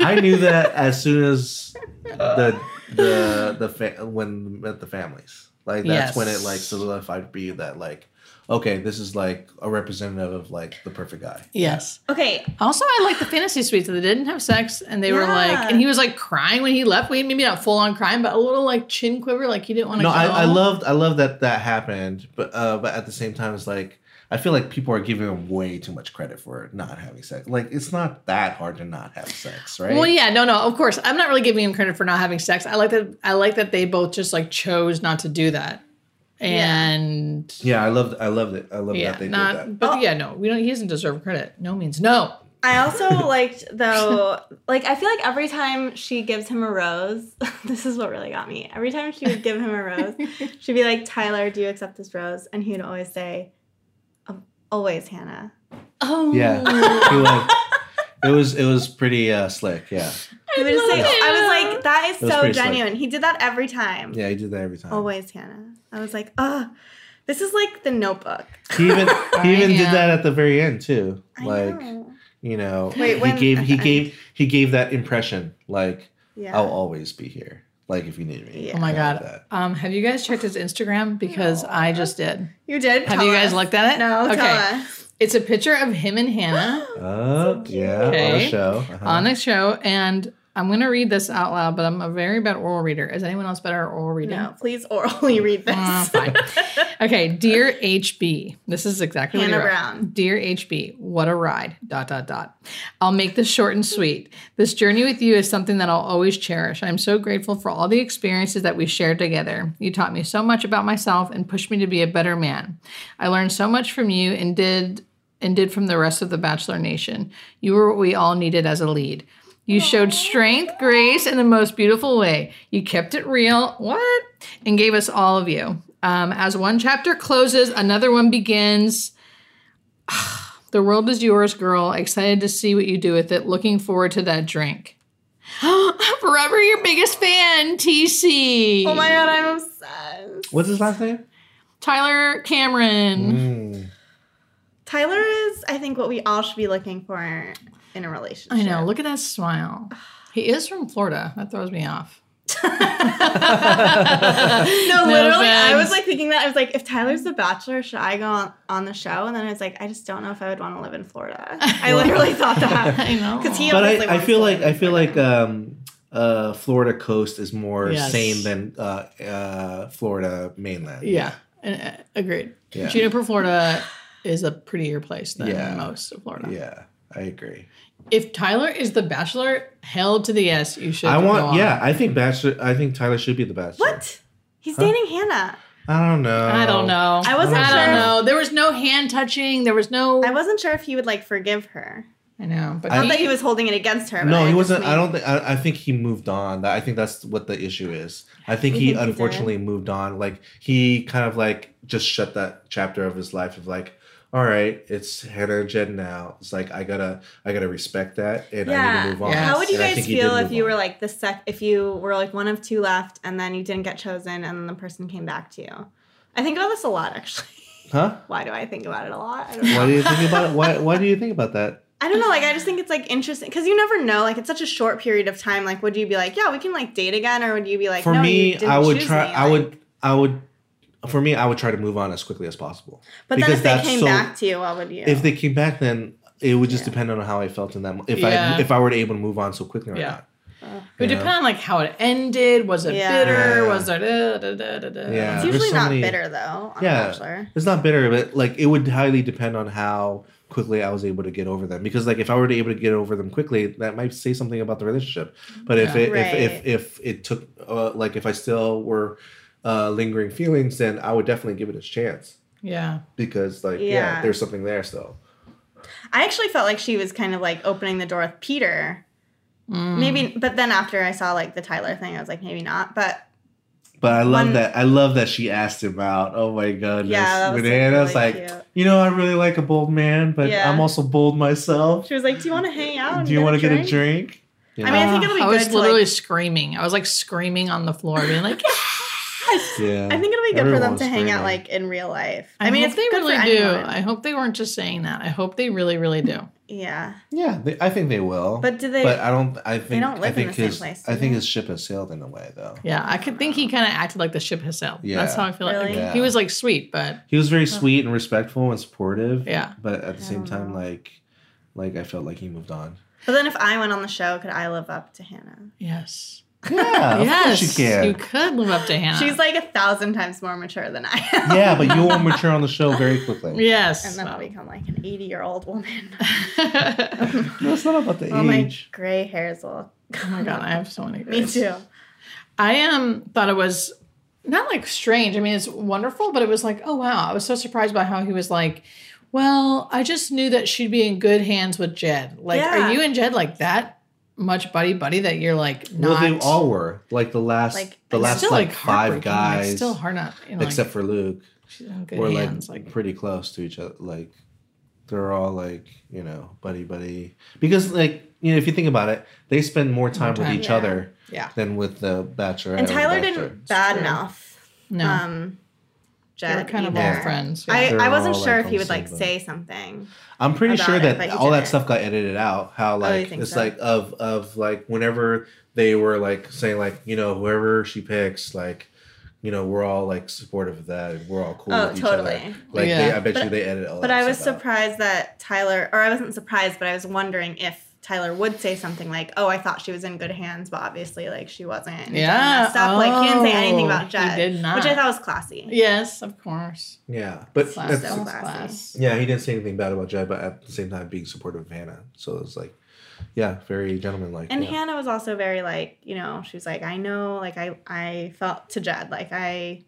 I knew that as soon as the the the fa- when met the families. Like that's Yes. when it like solidified for you that like okay, this is like a representative of like the perfect guy. yes. Okay, Also, I like the fantasy suites that they didn't have sex and they were like, and he was like crying when he left. We maybe not full on crying, but a little like chin quiver, like he didn't want to No, go. I, I loved I love that that happened, but uh, but at the same time, it's like I feel like people are giving him way too much credit for not having sex. Like it's not that hard to not have sex, right? Well, yeah, no, no. Of course, I'm not really giving him credit for not having sex. I like that. I like that they both just like chose not to do that, and Yeah, I loved I loved it. I love yeah, that they not. did that. But yeah, no, we don't. He doesn't deserve credit. No means no. I also liked though, like I feel like every time she gives him a rose, this is what really got me. Every time she would give him a rose, she'd be like, "Tyler, do you accept this rose?" And he would always say, "Always, Hannah." Oh, Yeah, he would. It was it was pretty uh, slick. Yeah, He would just say, love "I was like, that is so pretty slick. genuine." He did that every time. yeah, he did that every time. Always, Hannah. I was like, "Ah, this is like the Notebook." He even he even Yeah. did that at the very end too. I Like know. you know, Wait, when- he gave he gave he gave that impression like Yeah. I'll always be here. Like if you need me. Yeah. Oh my god. Um, have you guys checked his Instagram? Because I just did. you did. Have Tell you guys us. looked at it? No. Okay. Tell us. It's a picture of him and Hannah Oh yeah, on Okay. a show. Uh-huh. on a show, and I'm gonna read this out loud. But I'm a very bad oral reader. Is anyone else better at oral reading? No, please orally read this. Ah, fine. Okay, dear HB, this is exactly Hannah what. Brown. Dear HB, what a ride. Dot dot dot. I'll make this short and sweet. This journey with you is something that I'll always cherish. I'm so grateful for all the experiences that we shared together. You taught me so much about myself and pushed me to be a better man. I learned so much from you and did and did from the rest of the Bachelor Nation. You were what we all needed as a lead. You showed strength, grace in the most beautiful way. You kept it real, what? And gave us all of you. Um, as one chapter closes, another one begins. The world is yours, girl. Excited to see what you do with it. Looking forward to that drink. Forever your biggest fan, TC. Oh my god, I'm obsessed. What's his last name? Tyler Cameron. Mm. Tyler is, I think, what we all should be looking for in a relationship. I know. Look at that smile. He is from Florida. That throws me off. No, literally, I was like thinking that. I was like, if Tyler's the bachelor, should I go on, on the show? And then I was like, I just don't know if I would want to live in Florida. I literally thought that. I know. Because he But obviously I, I feel like I feel like Florida. um, uh, Florida coast is more Yes. sane than uh, uh, Florida mainland. Yeah, and, uh, agreed. Yeah. Jupiter, Florida is a prettier place than Yeah. most of Florida. Yeah, I agree. If Tyler is the bachelor, hell to the yes, you should. I go want. on. Yeah, I think bachelor. I think Tyler should be the bachelor. what? He's dating Hannah. I don't know. I don't know. I wasn't I sure. don't know. There was no hand touching. There was no. I wasn't sure if he would like forgive her. I know, but I, not he, that he was holding it against her. No, I he just wasn't. mean- I don't think. I, I think he moved on. I think that's what the issue is. I think he think he unfortunately moved on. Like he kind of like just shut that chapter of his life of like, all right, it's Hannah and Jed now. It's like I gotta, I gotta respect that, and I need Yeah. to move on. Yeah. How would you And guys feel if you on. were like the sec if you were like one of two left and then you didn't get chosen and then the person came back to you? I think about this a lot actually. huh? Why do I think about it a lot? I don't know. Why do you think about it? Why, why do you think about that? I don't know. Like, I just think it's like interesting because you never know. Like, it's such a short period of time. Like, would you be like, yeah, we can like date again, or would you be like, For no, you me, didn't I would try. me? I Like- would. I would. For me, I would try to move on as quickly as possible. But then if they came so- back to you, what would you? If they came back, then it would just Yeah. depend on how I felt in that. If Yeah. I if I were able to move on so quickly or Yeah. not. it would you depend on like how it ended. Was it Yeah. bitter? Yeah. Was there da, da, da, da, da? Yeah. it's usually so not many- bitter though. On Yeah. a bachelor. It's not bitter, but like it would highly depend on how quickly I was able to get over them. Because like if I were to able to get over them quickly, that might say something about the relationship. But if Yeah. it Right. if, if if it took uh, like if I still were uh, lingering feelings, then I would definitely give it a chance. Yeah. Because like yeah, Yeah. there's something there still. I actually felt like she was kind of like opening the door with Peter. Mm. Maybe, but then after I saw like the Tyler thing, I was like, maybe not. But But I love One- that. I love that she asked him out. Oh my goodness. Yeah, that was, When like, Anna's really like, cute. you know, I really like a bold man, but Yeah. I'm also bold myself. she was like, "Do you want to hang out? Do you want want to get a drink? I mean, I think it'll be I good was to, literally like- screaming. I was like screaming on the floor, being like, yeah. I think it'll be good for them was to hang out like in real life. I, I, mean, if they good really for do. anyone. I hope they weren't just saying that. I hope they really, really do. yeah, Yeah, they, I think they will. but do they? but I don't. I think. they don't live I in think the same place, I think his ship has sailed in a way, though. Yeah, I could think he kind of acted like the ship has sailed. Yeah. That's how I feel like Yeah. he was like sweet, but He was very sweet and respectful and supportive. Yeah. But at the I same oh. time, know. like, like I felt like he moved on. but then if I went on the show, could I live up to Hannah? yes, Yeah, of yes, course you can. You could live up to Hannah. She's like a thousand times more mature than I am. yeah, but you will mature on the show very quickly. yes, and then I'll become like an eighty-year-old woman. No, it's not about the All my gray hairs will. oh my god, I have so many. Me grades. too. I um thought it was not like strange. I mean, it's wonderful, but it was like, oh wow, I was so surprised by how he was like, well, I just knew that she'd be in good hands with Jed. Like, Yeah. are you and Jed like that much buddy buddy that you're like not? Well, they all were like the last, Like, the last still like, like five heartbreaking, like, guys, still hard not, you know, like, except for Luke, she's in good were hands. like, Like, pretty close to each other. Like they're all like you know buddy buddy because like you know if you think about it, they spend more time, time, with each yeah. other yeah, than with the Bachelor. And Tyler didn't bad true. mouth. no, Um, they were Jed kind of all friends. I, Yeah. They're I wasn't sure like, if he would like say something. I'm pretty sure that but you all that stuff got edited out. How oh, like think it's so? like of of like whenever they were like saying like you know whoever she picks like you know we're all like supportive of that and we're all cool Oh, with each totally. other. Like they, I bet But- you they edit all. But that I was stuff out. surprised that Tyler, or I wasn't surprised, but I was wondering if Tyler would say something like, "Oh, I thought she was in good hands, but obviously, like she wasn't." and Yeah. messed up. Like he didn't say anything Oh, about he Jed, did not. which I thought was classy. Yes, of course. Yeah, but Class, that's, so class, classy. yeah, he didn't say anything bad about Jed, but at the same time being supportive of Hannah. So it was like, yeah, very gentlemanlike. And yeah. Hannah was also very like, you know, she was like, I know, like I I felt to Jed, like I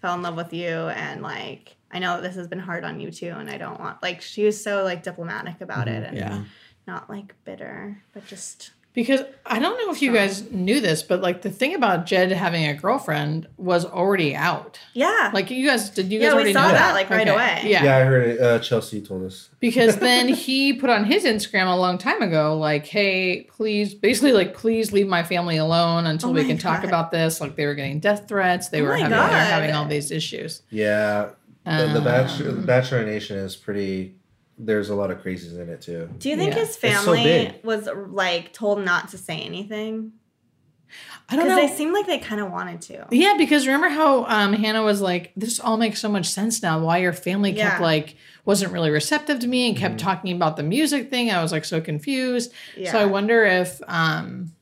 fell in love with you and like I know that this has been hard on you too and I don't want like she was so like diplomatic about it mm-hmm. and Yeah. Not like bitter, but just Because I don't know if you guys knew this, but like the thing about Jed having a girlfriend was already out. Yeah. Like you guys, did you Yeah, guys we already saw know that, that? like, right away. Yeah. Yeah, I heard it. Uh, Chelsea told us. because then he put on his Instagram a long time ago, like, "Hey, please, basically, like, please leave my family alone until Oh we my can talk about this." Like, they were getting death threats. They Oh were having they were having all these issues. Yeah, the, the Um, Bachelor, the Bachelor Nation is pretty. There's a lot of crazies in it too. Do you think Yeah. his It's so family was like told not to say anything? I don't Because know. they seemed like they kind of wanted to. yeah, because remember how um, Hannah was like, "This all makes so much sense now. Why your family kept like wasn't really receptive to me and kept Mm-hmm. talking about the music thing. I was like so confused. Yeah. So I wonder if, um,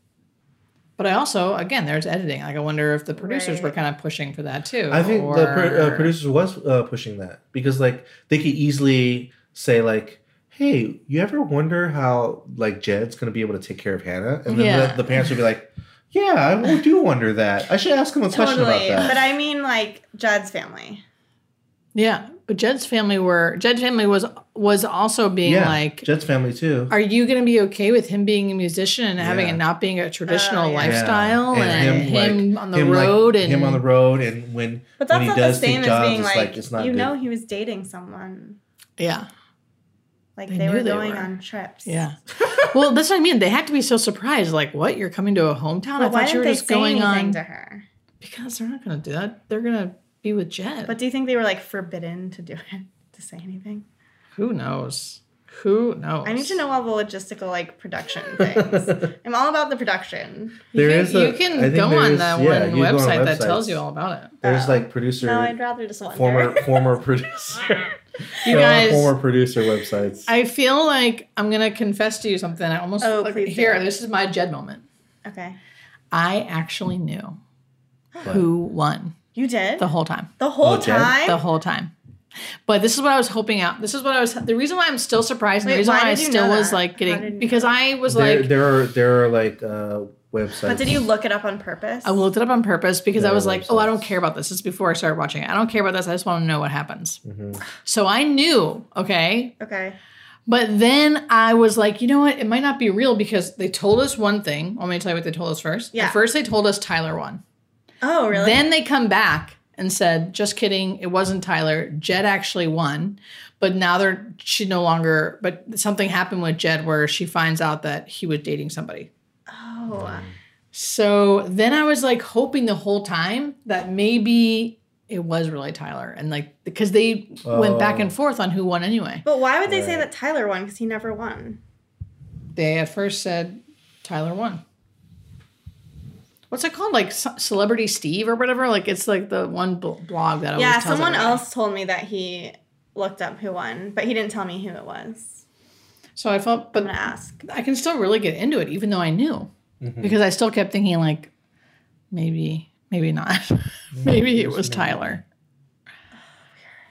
but I also, again, there's editing. Like I wonder if the producers were kind of pushing for that too. I think the pro- uh, producers was uh, pushing that because like they could easily say like, "Hey, you ever wonder how like Jed's gonna be able to take care of Hannah?" And then Yeah. the, the parents would be like, "Yeah, I do wonder that. I should ask him a question about that." But I mean, like, Jed's family. Yeah, but Jed's family were Jed's family was was also being yeah, like, Jed's family too. are you going to be okay with him being a musician and having it not being a traditional Oh, yeah. lifestyle Yeah. and, him, like, on the him, like, road and him on the road, and when But when that's he not the does same take as jobs, being it's like, like it's not you good. know he was dating someone. yeah, Like They they, knew were they going were. on trips. yeah. well, that's what I mean. They have to be so surprised. Like, what? You're coming to a hometown? But I why thought you didn't were they just say going anything on to her? because they're not going to do that. They're going to be with Jed. But do you think they were like forbidden to do it, to say anything? who knows? Who knows? I need to know all the logistical like production things. I'm all about the production. You There can, is a- you I can go on is- that yeah, one you go on website that tells you all about it. There's Oh. like producer, No, I'd rather just wonder. former former producer, You There are guys, former producer websites. I feel like I'm gonna confess to you something. I almost Oh, like, please here. do. This is my Jed moment. okay. I actually knew who won You did the whole time. the whole Oh, time. The whole time. But this is what I was hoping out. This is what I was. The reason why I'm still surprised, and Wait, the reason why why, I still was that? like getting because I was there, like, there are there are like uh, websites. but did you look it up on purpose? I looked it up on purpose because I was are like, oh, I don't care about this. This is before I started watching it. I don't care about this. I just want to know what happens. Mm-hmm. So I knew, okay, Okay. But then I was like, you know what? It might not be real because they told us one thing. Want me to tell you what they told us first? Yeah. At first, they told us Tyler won. Oh, really? Then they come back and said, just kidding. It wasn't Tyler. Jed actually won. But now they're, she no longer, but something happened with Jed where she finds out that he was dating somebody. Oh, So then I was like hoping the whole time that maybe it was really Tyler. And like, because they went back and Oh. forth on who won anyway. but why would they say that Tyler won? Because he never won. They at first said Tyler won. What's it called? Like Ce- Celebrity Steve or whatever? Like it's like the one bl- blog that always Yeah, tells someone everybody. else told me that he looked up who won, but he didn't tell me who it was. So I felt, I'm but gonna ask. I can still really get into it, even though I knew, Mm-hmm. because I still kept thinking like, maybe, maybe not, maybe it was Tyler.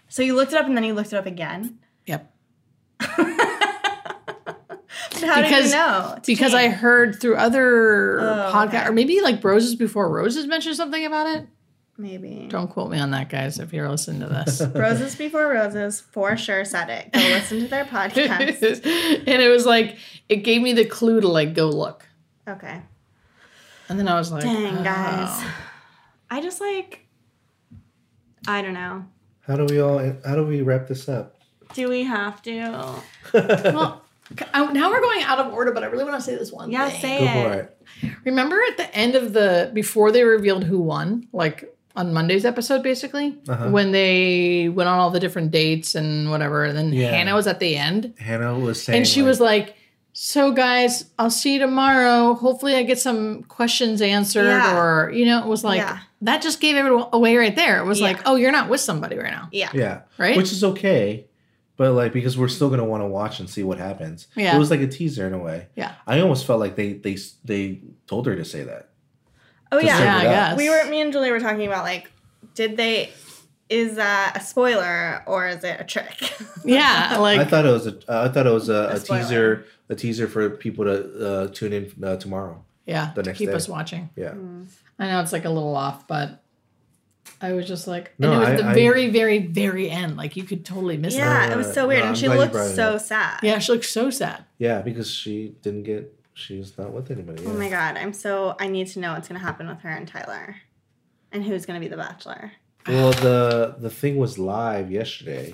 So you looked it up and then you looked it up again. Yep. How did Because- you know? It's Because I heard through other Oh, podcast, okay. or maybe like Roses Before Roses mentioned something about it. maybe Don't quote me on that, guys, if you're listening to this. roses before roses for sure said it. Go listen to their podcast. and it was like it gave me the clue to like go look. Okay. And then I was like, Dang, guys. oh. I just like. I don't know. How do we all? How do we wrap this up? Do we have to? Well, I- now we're going out of order, but I really want to say this one Yeah, thing. say Go it. for it. Remember at the end of the before they revealed who won, like on Monday's episode, basically, Uh-huh. when they went on all the different dates and whatever, and then Yeah. Hannah was at the end, Hannah was saying, and she was like. So guys, I'll see you tomorrow. Hopefully, I get some questions answered, Yeah. or you know, it was like Yeah. that just gave everyone away right there. It was Yeah. like, oh, you're not with somebody right now, Yeah. yeah, right? which is okay, but like because we're still gonna want to watch and see what happens. Yeah. it was like a teaser in a way. Yeah. I almost felt like they they they told her to say that. Oh To yeah. yeah, I guess We were me and Julie were talking about like, did they? Is that a spoiler or is it a trick? yeah, like I thought it was a uh, I thought it was a, A a, teaser a teaser for people to uh, tune in uh, tomorrow. yeah, the to next keep day. us watching. Yeah, I know it's like a little off, but I was just like, No, and it was I- the I- very, very, very end. Like you could totally miss yeah, that. it was so weird, no, and I'm she looked so up. sad. Yeah, she looked so sad. yeah, because she didn't get she's not with anybody. Oh my god, I'm so I need to know what's gonna happen with her and Tyler. And who's gonna be the bachelor. Well, the the thing was live yesterday.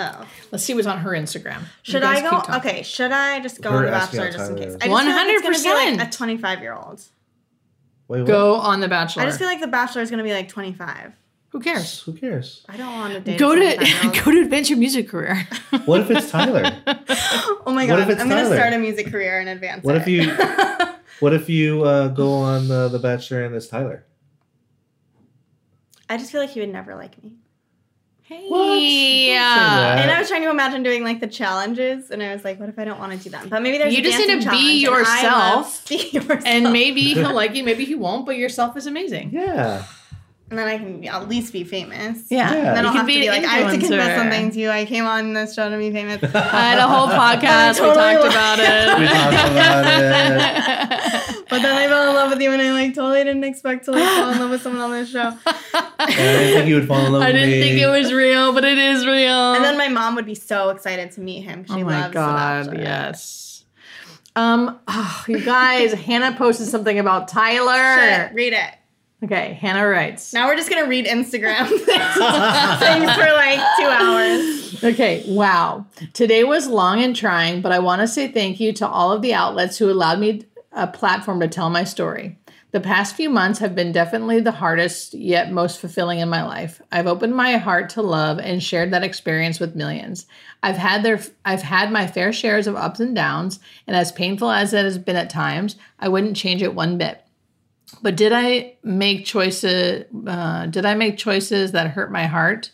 Oh. Let's see what's on her Instagram. Should I go okay, should I just go Her on the asking bachelor out just in Tyler. case? I just feel like it's gonna be 100%. like a twenty five year old. Wait, what? Go on the Bachelor. I just feel like the bachelor is gonna be like twenty five. Who cares? Who cares? I don't want to date. Go to go to adventure music career. What if it's Tyler? Oh my What god, if it's I'm gonna Tyler? start a music career in advance. What if you- what if you uh, go on uh, the Bachelor and it's Tyler? I just feel like he would never like me. Hey, What? Yeah. And I was trying to imagine doing like the challenges, and I was like, what if I don't want to do them? But maybe there's You a just need to be challenge, and yourself. Be yourself. And maybe he'll like you, maybe he won't, but yourself is amazing. Yeah. And then I can at least be famous. Yeah. Yeah. And then You I'll can have to be be an like, I have to confess something to you. I came on this show to be famous. I had a whole podcast. totally we talked about it. We talked about it. But then I fell in love with you, and I like totally didn't expect to like fall in love with someone on this show. I didn't think you would fall in love I with didn't me. think it was real, but it is real. And then my mom would be so excited to meet him. She oh my loves god, The yes. Um, oh, you guys, Hannah posted something about Tyler. Shit, read it. Okay, Hannah writes. Now we're just gonna read Instagram things for like two hours. Okay, wow. Today was long and trying, but I want to say thank you to all of the outlets who allowed me a platform to tell my story. The past few months have been definitely the hardest yet most fulfilling in my life. I've opened my heart to love and shared that experience with millions. I've had their I've had my fair shares of ups and downs, and as painful as it has been at times, I wouldn't change it one bit. But did I make choices? Uh, did I make choices that hurt my heart?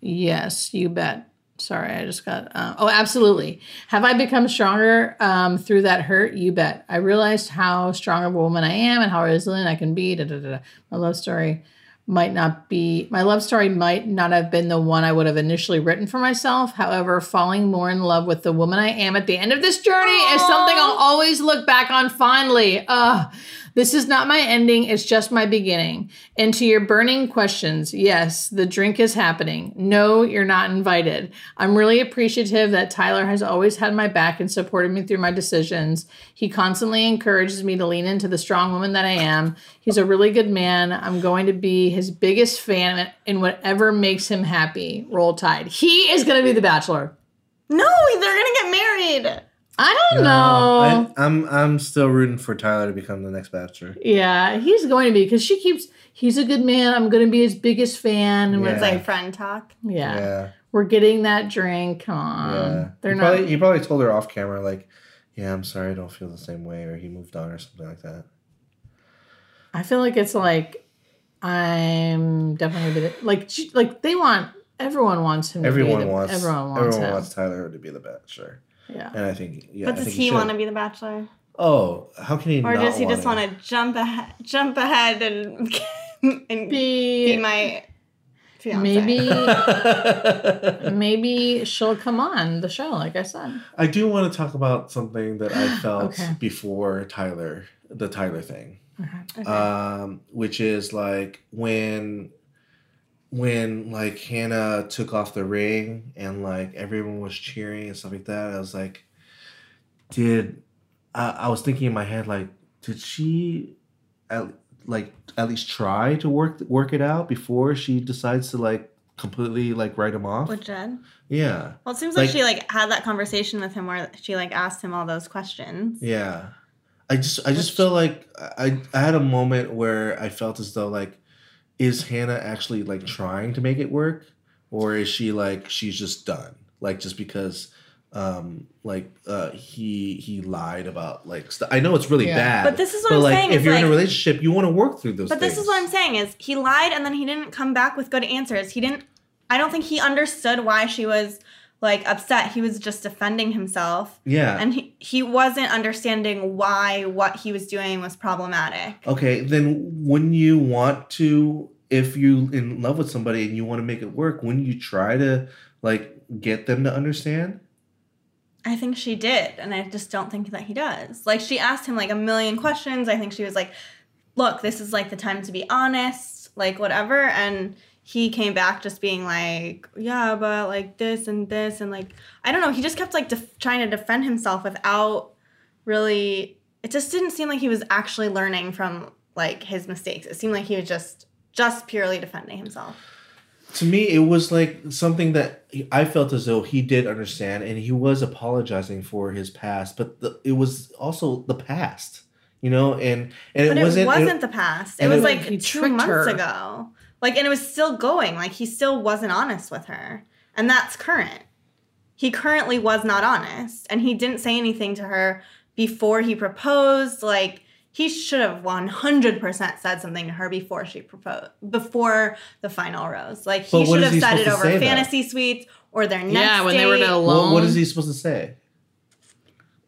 Yes, you bet. Sorry, I just got. Uh, oh, absolutely. Have I become stronger um, through that hurt? You bet. I realized how strong of a woman I am and how resilient I can be. Da, da, da. My love story might not be. My love story might not have been the one I would have initially written for myself. However, falling more in love with the woman I am at the end of this journey is something I'll always look back on fondly. Ugh. This is not my ending, it's just my beginning. And to your burning questions, yes, the drink is happening. No, you're not invited. I'm really appreciative that Tyler has always had my back and supported me through my decisions. He constantly encourages me to lean into the strong woman that I am. He's a really good man. I'm going to be his biggest fan in whatever makes him happy. Roll Tide. He is going to be the bachelor. No, they're gonna get married. I don't know. I, I'm I'm still rooting for Tyler to become the next Bachelor. Yeah, he's going to be because she keeps. He's a good man. I'm going to be his biggest fan. And Yeah. it's It's like, like friend talk. yeah, Yeah, we're getting that drink. Come on, yeah. they're he not. Probably, he probably told her off camera, like, "Yeah, I'm sorry, I don't feel the same way," or he moved on, or something like that. I feel like it's like I'm definitely gonna be the, like like they want. Everyone wants him. to be Everyone the- wants. Everyone wants everyone him. wants Tyler to be the Bachelor, Yeah. and I think. Yeah, but I does think he should. want to be the bachelor, Oh, how can he? or not does he just want to jump ahead, jump ahead, and and be, Be, my fiance? maybe maybe she'll come on the show. Like I said. I do want to talk about something that I felt Okay. before Tyler, the Tyler thing. Okay. um, which is like when when like Hannah took off the ring and like everyone was cheering and stuff like that. I was like, did I, I was thinking in my head like, did she at, like at least try to work work it out before she decides to like completely like write him off? With Jed. yeah, Well, it seems like, Like- she like had that conversation with him where she like asked him all those questions. Yeah. I just I just felt like I I had a moment where I felt as though like is Hannah actually like trying to make it work or is she like she's just done like just because um like uh he he lied about like st- I know it's really Yeah. bad But this is what I'm like saying if you're in a relationship you want to work through those But this is what I'm saying is he lied and then he didn't come back with good answers. He didn't I don't think he understood why she was like upset. He was just defending himself. yeah And he, he wasn't understanding why what he was doing was problematic. Okay, then wouldn't you want to, if you in love with somebody and you want to make it work, wouldn't you try to like get them to understand? I think she did, and I just don't think that he does. Like she asked him like a million questions. I think she was like, "Look, this is like the time to be honest, like whatever." And he came back just being like, "Yeah, but like this and this and like I don't know." He just kept like def- trying to defend himself without really it just didn't seem like he was actually learning from like his mistakes. It seemed like he was just just purely defending himself. to me it was like something that i felt as though he did understand and he was apologizing for his past but the, it was also the past you know and and But it it wasn't wasn't, it- the past. It was it- like He two months her. ago. Like and it was still going. Like he still wasn't honest with her. And that's current. He currently was not honest. And he didn't say anything to her before he proposed. Like he should have 100% said something to her before she proposed, before the final rose. Like he should have said it over say, though? fantasy suites or their next yeah, when they were date. alone. Well, what is he supposed to say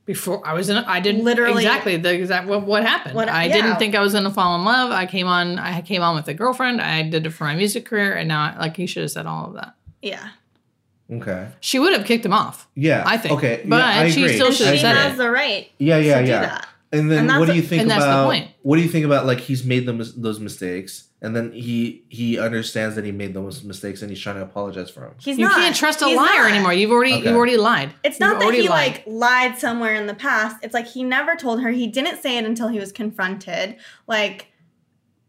Before I was in, I didn't Literally- exactly the exact what, what happened. What- I yeah. didn't think I was gonna fall in love. I came on, I came on with a girlfriend. I did it for my music career, and now like he should have said all of that. Yeah. okay She would have kicked him off. yeah I think. okay But yeah, I she still should have she said agree. has it. the right yeah yeah to do yeah that. and then And what do you think and that's the about point. what do you think about like he's made them those mistakes and then he he understands that he made those mistakes and he's trying to apologize for them He's You not. can't trust a liar not. anymore. You've already Okay. you've already lied. It's not You've that already he lied. like lied somewhere in the past. It's like he never told her. He didn't say it until he was confronted. Like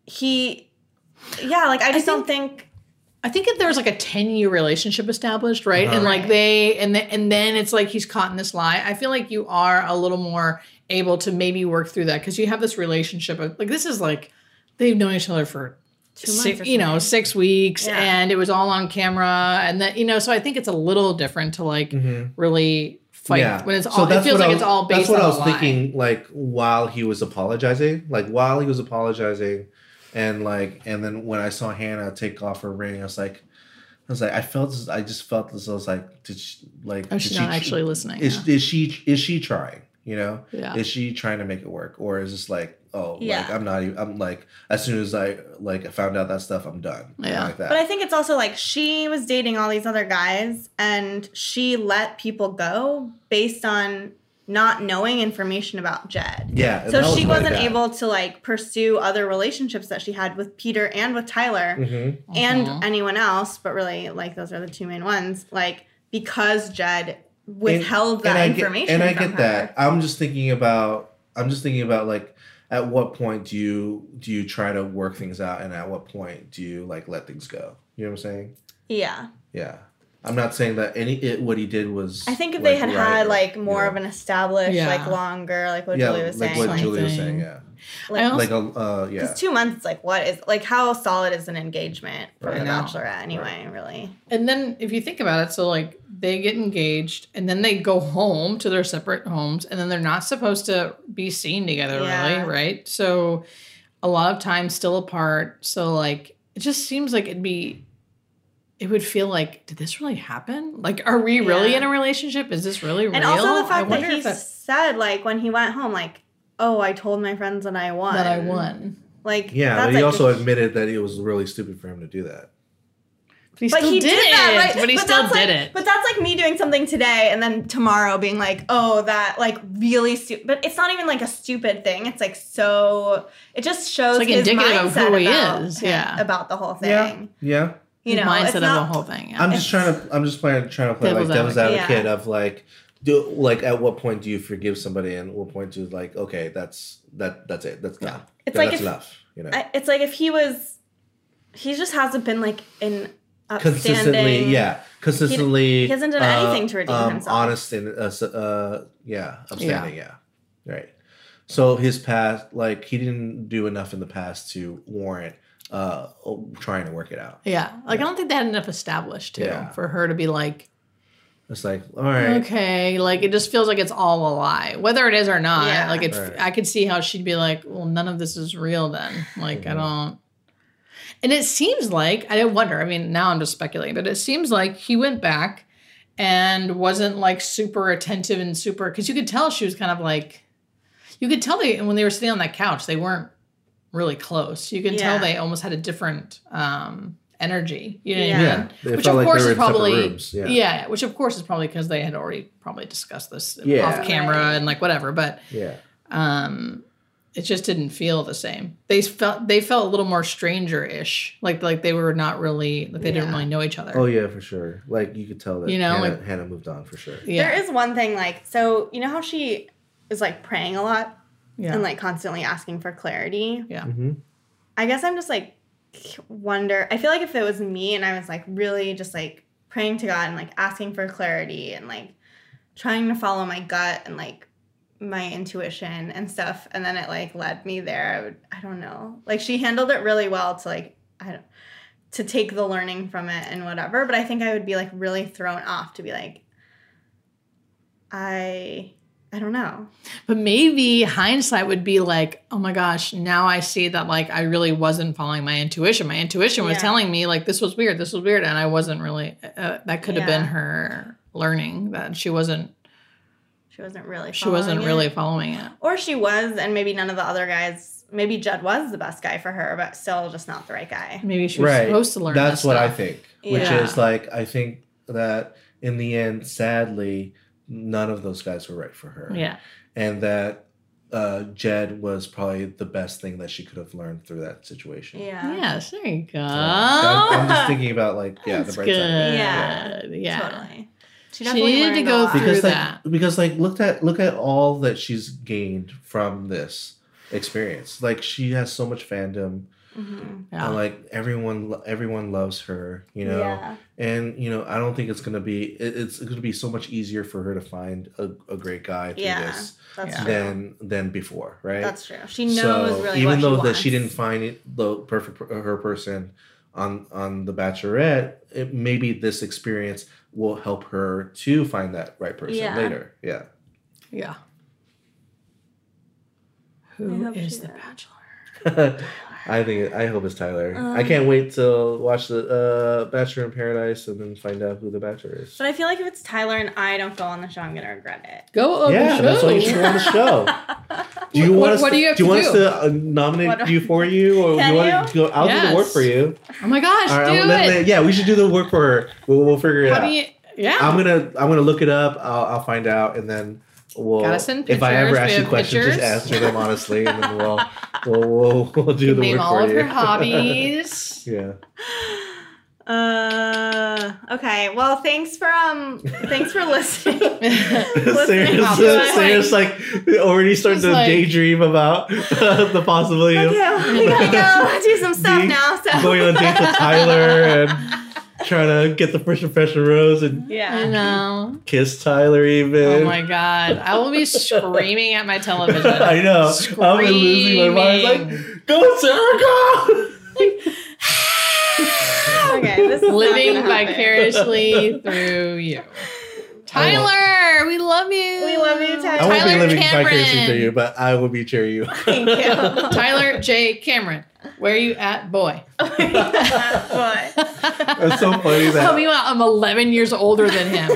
he, yeah. Like I just don't think. I think if there was like a 10 year relationship established, right? And Uh-huh. like they and then and then it's like he's caught in this lie. I feel like you are a little more able to maybe work through that because you have this relationship of like this is like they've known each other for six, you know, six weeks Yeah. and it was all on camera and that you know, so I think it's a little different to like mm-hmm. really fight when it's all it feels like I it's all based That's what on I a was thinking. Like while he was apologizing, like while he was apologizing, and like, and then when I saw Hannah take off her ring, I was like, I was like, I felt, this, I just felt this. I was like, did she like? Oh, did she's she, not actually listening. Is, is she is she trying? You know, Yeah. is she trying to make it work, or is this like, oh, like I'm not. even I'm like, as soon as I like I found out that stuff, I'm done. Yeah. like that. But I think it's also like she was dating all these other guys, and she let people go based on not knowing information about Jed. yeah. So was she wasn't bad. able to like pursue other relationships that she had with Peter and with Tyler. Mhm. and Mhm. anyone else, but really, like those are the two main ones. Like because Jed withheld that I information, Get, and I from get her. that. I'm just thinking about. I'm just thinking about like, at what point do you do you try to work things out, and at what point do you like let things go? You know what I'm saying? Yeah, Yeah. I'm not saying that any it, what he did was. I think if they had right had or- like more yeah. of an established, Yeah. like longer, like what yeah, Julie was like saying, what like, Julie was saying, yeah, like, also- like a uh, yeah, Because two months, like, what is like how solid is an engagement for Right. a I bachelorette anyway? Really, And then if you think about it, so like they get engaged and then they go home to their separate homes and then they're not supposed to be seen together Yeah. really, right? So a lot of times still apart. So like it just seems like it'd be it would feel like, did this really happen? Like, are we really Yeah. in a relationship? Is this really real? and also the fact that he that, said like when he went home, like, oh, I told my friends and I won. that I won. Like, yeah. that's But he like also a admitted that it was really stupid for him to do that. But he But still he did, did, it. that, right? But he still did like, it. But that's like me doing something today and then tomorrow being like, oh, that like really stupid. But it's not even like a stupid thing. It's like so. It just shows It's like his indicative of who he about is, him- yeah. about the whole thing. Yeah, yeah. You His know, mindset it's of not, the whole thing. Yeah. I'm just trying to. I'm just playing, trying to play Devil's like devil's advocate. advocate Yeah. of like, do like at what point do you forgive somebody, and what point do you like, okay, that's that that's it, that's done. It's Yeah, like that's if- enough. You know, I, it's like if he was, he just hasn't been like an consistently, yeah, consistently. he hasn't done anything to redeem himself. Honest and uh, uh, yeah, upstanding, yeah. right. So his past, like he didn't do enough in the past to warrant uh trying to work it out. yeah. Like I don't think they had enough established too Yeah. for her to be like, It's like, all right, okay, like it just feels like it's all a lie, whether it is or not. Yeah. Like it's, Right. I could see how she'd be like, well, none of this is real then. Like Mm-hmm. I don't. And it seems like I wonder. I mean, now I'm just speculating, but it seems like he went back and wasn't like super attentive and super because you could tell she was kind of like, you could tell they when they were sitting on that couch they weren't really close. You can tell they almost had a different um energy. You know what Yeah. I mean? It which of like course is probably yeah. yeah. which of course is probably because they had already probably discussed this Yeah. off camera Right. and like whatever but yeah. um it just didn't feel the same they felt they felt a little more stranger-ish like like they were not really like they didn't really know each other Oh yeah, for sure. Like you could tell that You know, Hannah, like- Hannah moved on for sure. yeah There is one thing like so you know how she is like praying a lot Yeah. and like constantly asking for clarity. yeah. hmm I guess I'm just like wonder. I feel like if it was me and I was like really just like praying to God and like asking for clarity and like trying to follow my gut and like my intuition and stuff, and then it like led me there. I would. I don't know. Like she handled it really well to like I don't to take the learning from it and whatever. But I think I would be like really thrown off to be like I. I don't know. But maybe hindsight would be like, oh my gosh, now I see that like I really wasn't following my intuition. My intuition was Yeah. telling me like this was weird, this was weird, and I wasn't really. Uh, that could have been her learning that she wasn't. She wasn't really. She wasn't it. really following it. Or she was, and maybe none of the other guys. Maybe Jed was the best guy for her, but still just not the right guy. Maybe she was Right. supposed to learn. That's that what I think. Which Yeah. is like I think that in the end, sadly, none of those guys were right for her. Yeah. and that uh, Jed was probably the best thing that she could have learned through that situation. Yeah. Yes. There you go. So, I'm, I'm just thinking about like yeah, That's the good. side. Yeah. Yeah. Totally. She, She needed to go through Because like that. because like look at look at all that she's gained from this experience. Like she has so much fandom. Mhm. Yeah. And like everyone everyone loves her, you know. Yeah. And you know, I don't think it's gonna be it, it's gonna be so much easier for her to find a, a great guy through Yeah. this That's true. than than before, right? That's true. She knows so really even what though she that she didn't find it the perfect her person on on the Bachelorette, it, maybe this experience will help her to find that right person Yeah. later. Yeah. Yeah. I Who hope is she the bachelor? I think I hope it's Tyler. I Um, can't wait to watch the uh, Bachelor in Paradise and then find out who the Bachelor is. But I feel like if it's Tyler and I don't go on the show, I'm gonna regret it. Go on yeah, the that's show. why you should go on the show. Do you What- want us? what to, do you have you to want do? us to uh, nominate What do- you for you, or Can you want to go? I'll do the work for you. Oh my gosh, All right, do let- it. let- yeah, we should do the work for her. We'll, we'll figure it How out. do you? Yeah. I'm gonna I'm gonna look it up. I'll, I'll find out, and then we'll. Gotta send if I ever ask you questions, just answer them honestly, and then we'll we'll we'll, we'll do the name work all for of you. her hobbies. yeah. Uh, okay. Well, thanks for um, thanks for listening. Sarah's, Listening to. Sarah's like already starting to like- daydream about the possibility of we gotta go do some stuff now. So going on dates with Tyler and trying to get the first impression rose and yeah, I know. kiss Tyler even. Oh my god. I will be screaming at my television. I know. I'm losing my mind. I was like, go Sarah, go! Okay, this is Living vicariously through you. Tyler, we love you. We love you, Tyler. I won't be living Cameron. vicariously through you, but I will be cheering you. Thank you. Tyler J. Cameron. Where are you at, boy? Boy. It's so funny Tell me that what, I'm 11 years older than him.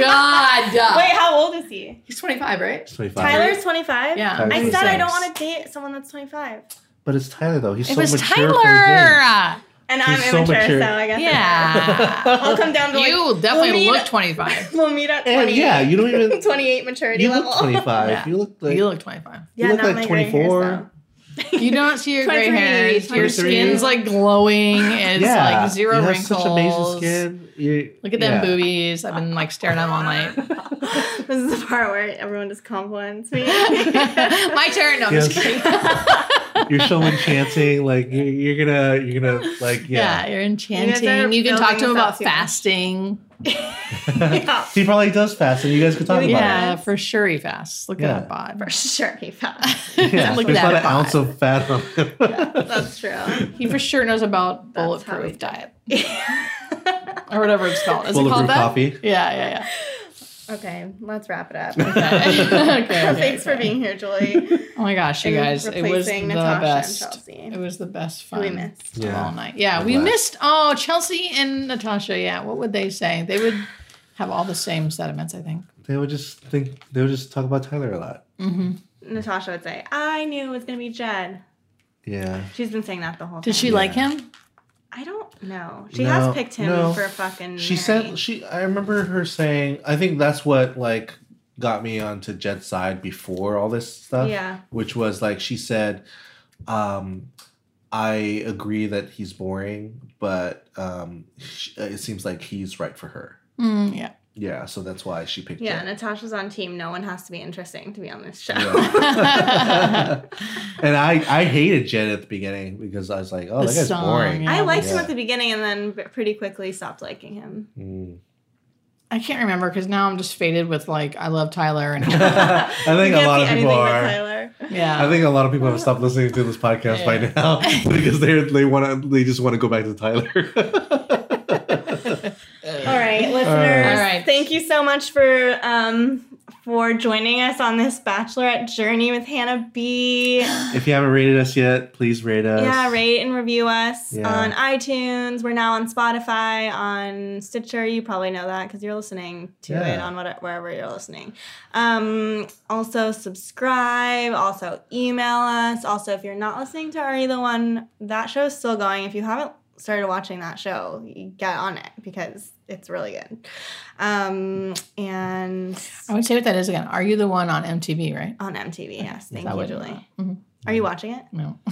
God. Wait, how old is he? He's 25, right? It's 25. Tyler's 25? Yeah. Tyler's I said I don't 26. want to date someone that's 25. But it's Tyler though. He's It so was mature for his age. Tyler. And He's I'm so immature, mature. so I guess. Yeah. I'll come down to like. you definitely we'll meet- look 25. We'll meet at 28. And yeah, you don't even 28 maturity you level. look 25. Yeah. You look like you look 25. Yeah, You look not like my gray hairs, 24. though. You don't see your gray 23, hairs. Your skin's like glowing. It's yeah, like zero you have wrinkles. such amazing skin. You, Look at them yeah. boobies. I've been like staring at them all night. this is the part where everyone just compliments me. My turn. No, I'm just kidding. You're so enchanting. Like you, you're gonna, you're gonna like yeah. yeah. you're enchanting. You, can talk to building him this up about too much. fasting. Yeah, he probably does fast, and you guys can talk Yeah. about it. Yeah, for sure he fasts. Look Yeah. at that bod. for sure he fasts. Yeah, Look there's at not that an ounce bod. of fat on him. That's true. He for sure knows about That's bulletproof diet or whatever it's called. Is it Bulletproof called that? coffee. Yeah, yeah, yeah, okay, let's wrap it up. yeah. Okay. okay, Thanks for being here, Julie. Oh my gosh, you and guys! It was the replacing Natasha best. and Chelsea. It was the best fun. we missed. Yeah. all night. Yeah, I'm we missed. Oh, Chelsea and Natasha. Yeah, what would they say? They would have all the same sentiments. I think. They would just think they would just talk about Tyler a lot. hmm Natasha would say, "I knew it was gonna be Jed." Yeah. She's been saying that the whole time. Did she Yeah. like him? I don't know. She No, has picked him no. for fucking. She Mary. said she. I remember her saying. I think that's what like got me onto Jed's side before all this stuff. Yeah. Which was like she said, um, I agree that he's boring, but um, sh- it seems like he's right for her. Mm, yeah. Yeah, so that's why she picked Yeah, Jed. Natasha's on team. No one has to be interesting to be on this show. Yeah. and I I hated Jed at the beginning because I was like, oh, The that guy's song, boring. yeah. I liked him at the beginning and then pretty quickly stopped liking him. Mm. I can't remember because now I'm just faded with like I love Tyler and I think a lot of people are. Yeah. I think a lot of people have stopped listening to this podcast by now because they they want to they just want to go back to Tyler. Listeners. All right. Thank you so much for um for joining us on this bachelorette journey with Hannah B. if you haven't rated us yet, please rate us. Yeah, rate and review us Yeah. on iTunes. We're now on Spotify, on Stitcher. You probably know that because you're listening to Yeah. it on what, wherever you're listening. Um, also, subscribe. Also, email us. Also, if you're not listening to Are You the One, that show is still going. If you haven't started watching that show, you get on it because it's really good. Um, and I would say what that is again. Are you the one on MTV? Right? on MTV, yes. Thank you, what- Julie. Mhm. Are you watching it? No.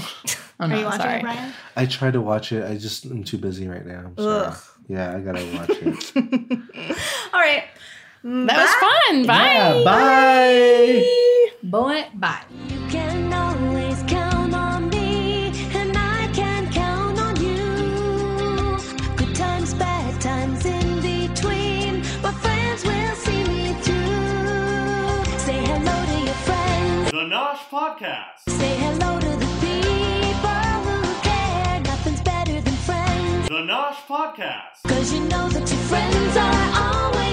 I'm Are not, you watching sorry. it, Brian? I tried to watch it. I just am too busy right now. I'm sorry. Ugh. Yeah, I gotta watch it. All right. That was fun. Bye. Yeah, bye. Boy, bye. You Nosh Podcast. say hello to the people who care. Nothing's better than friends, The Nosh Podcast. cause you know that your friends are always.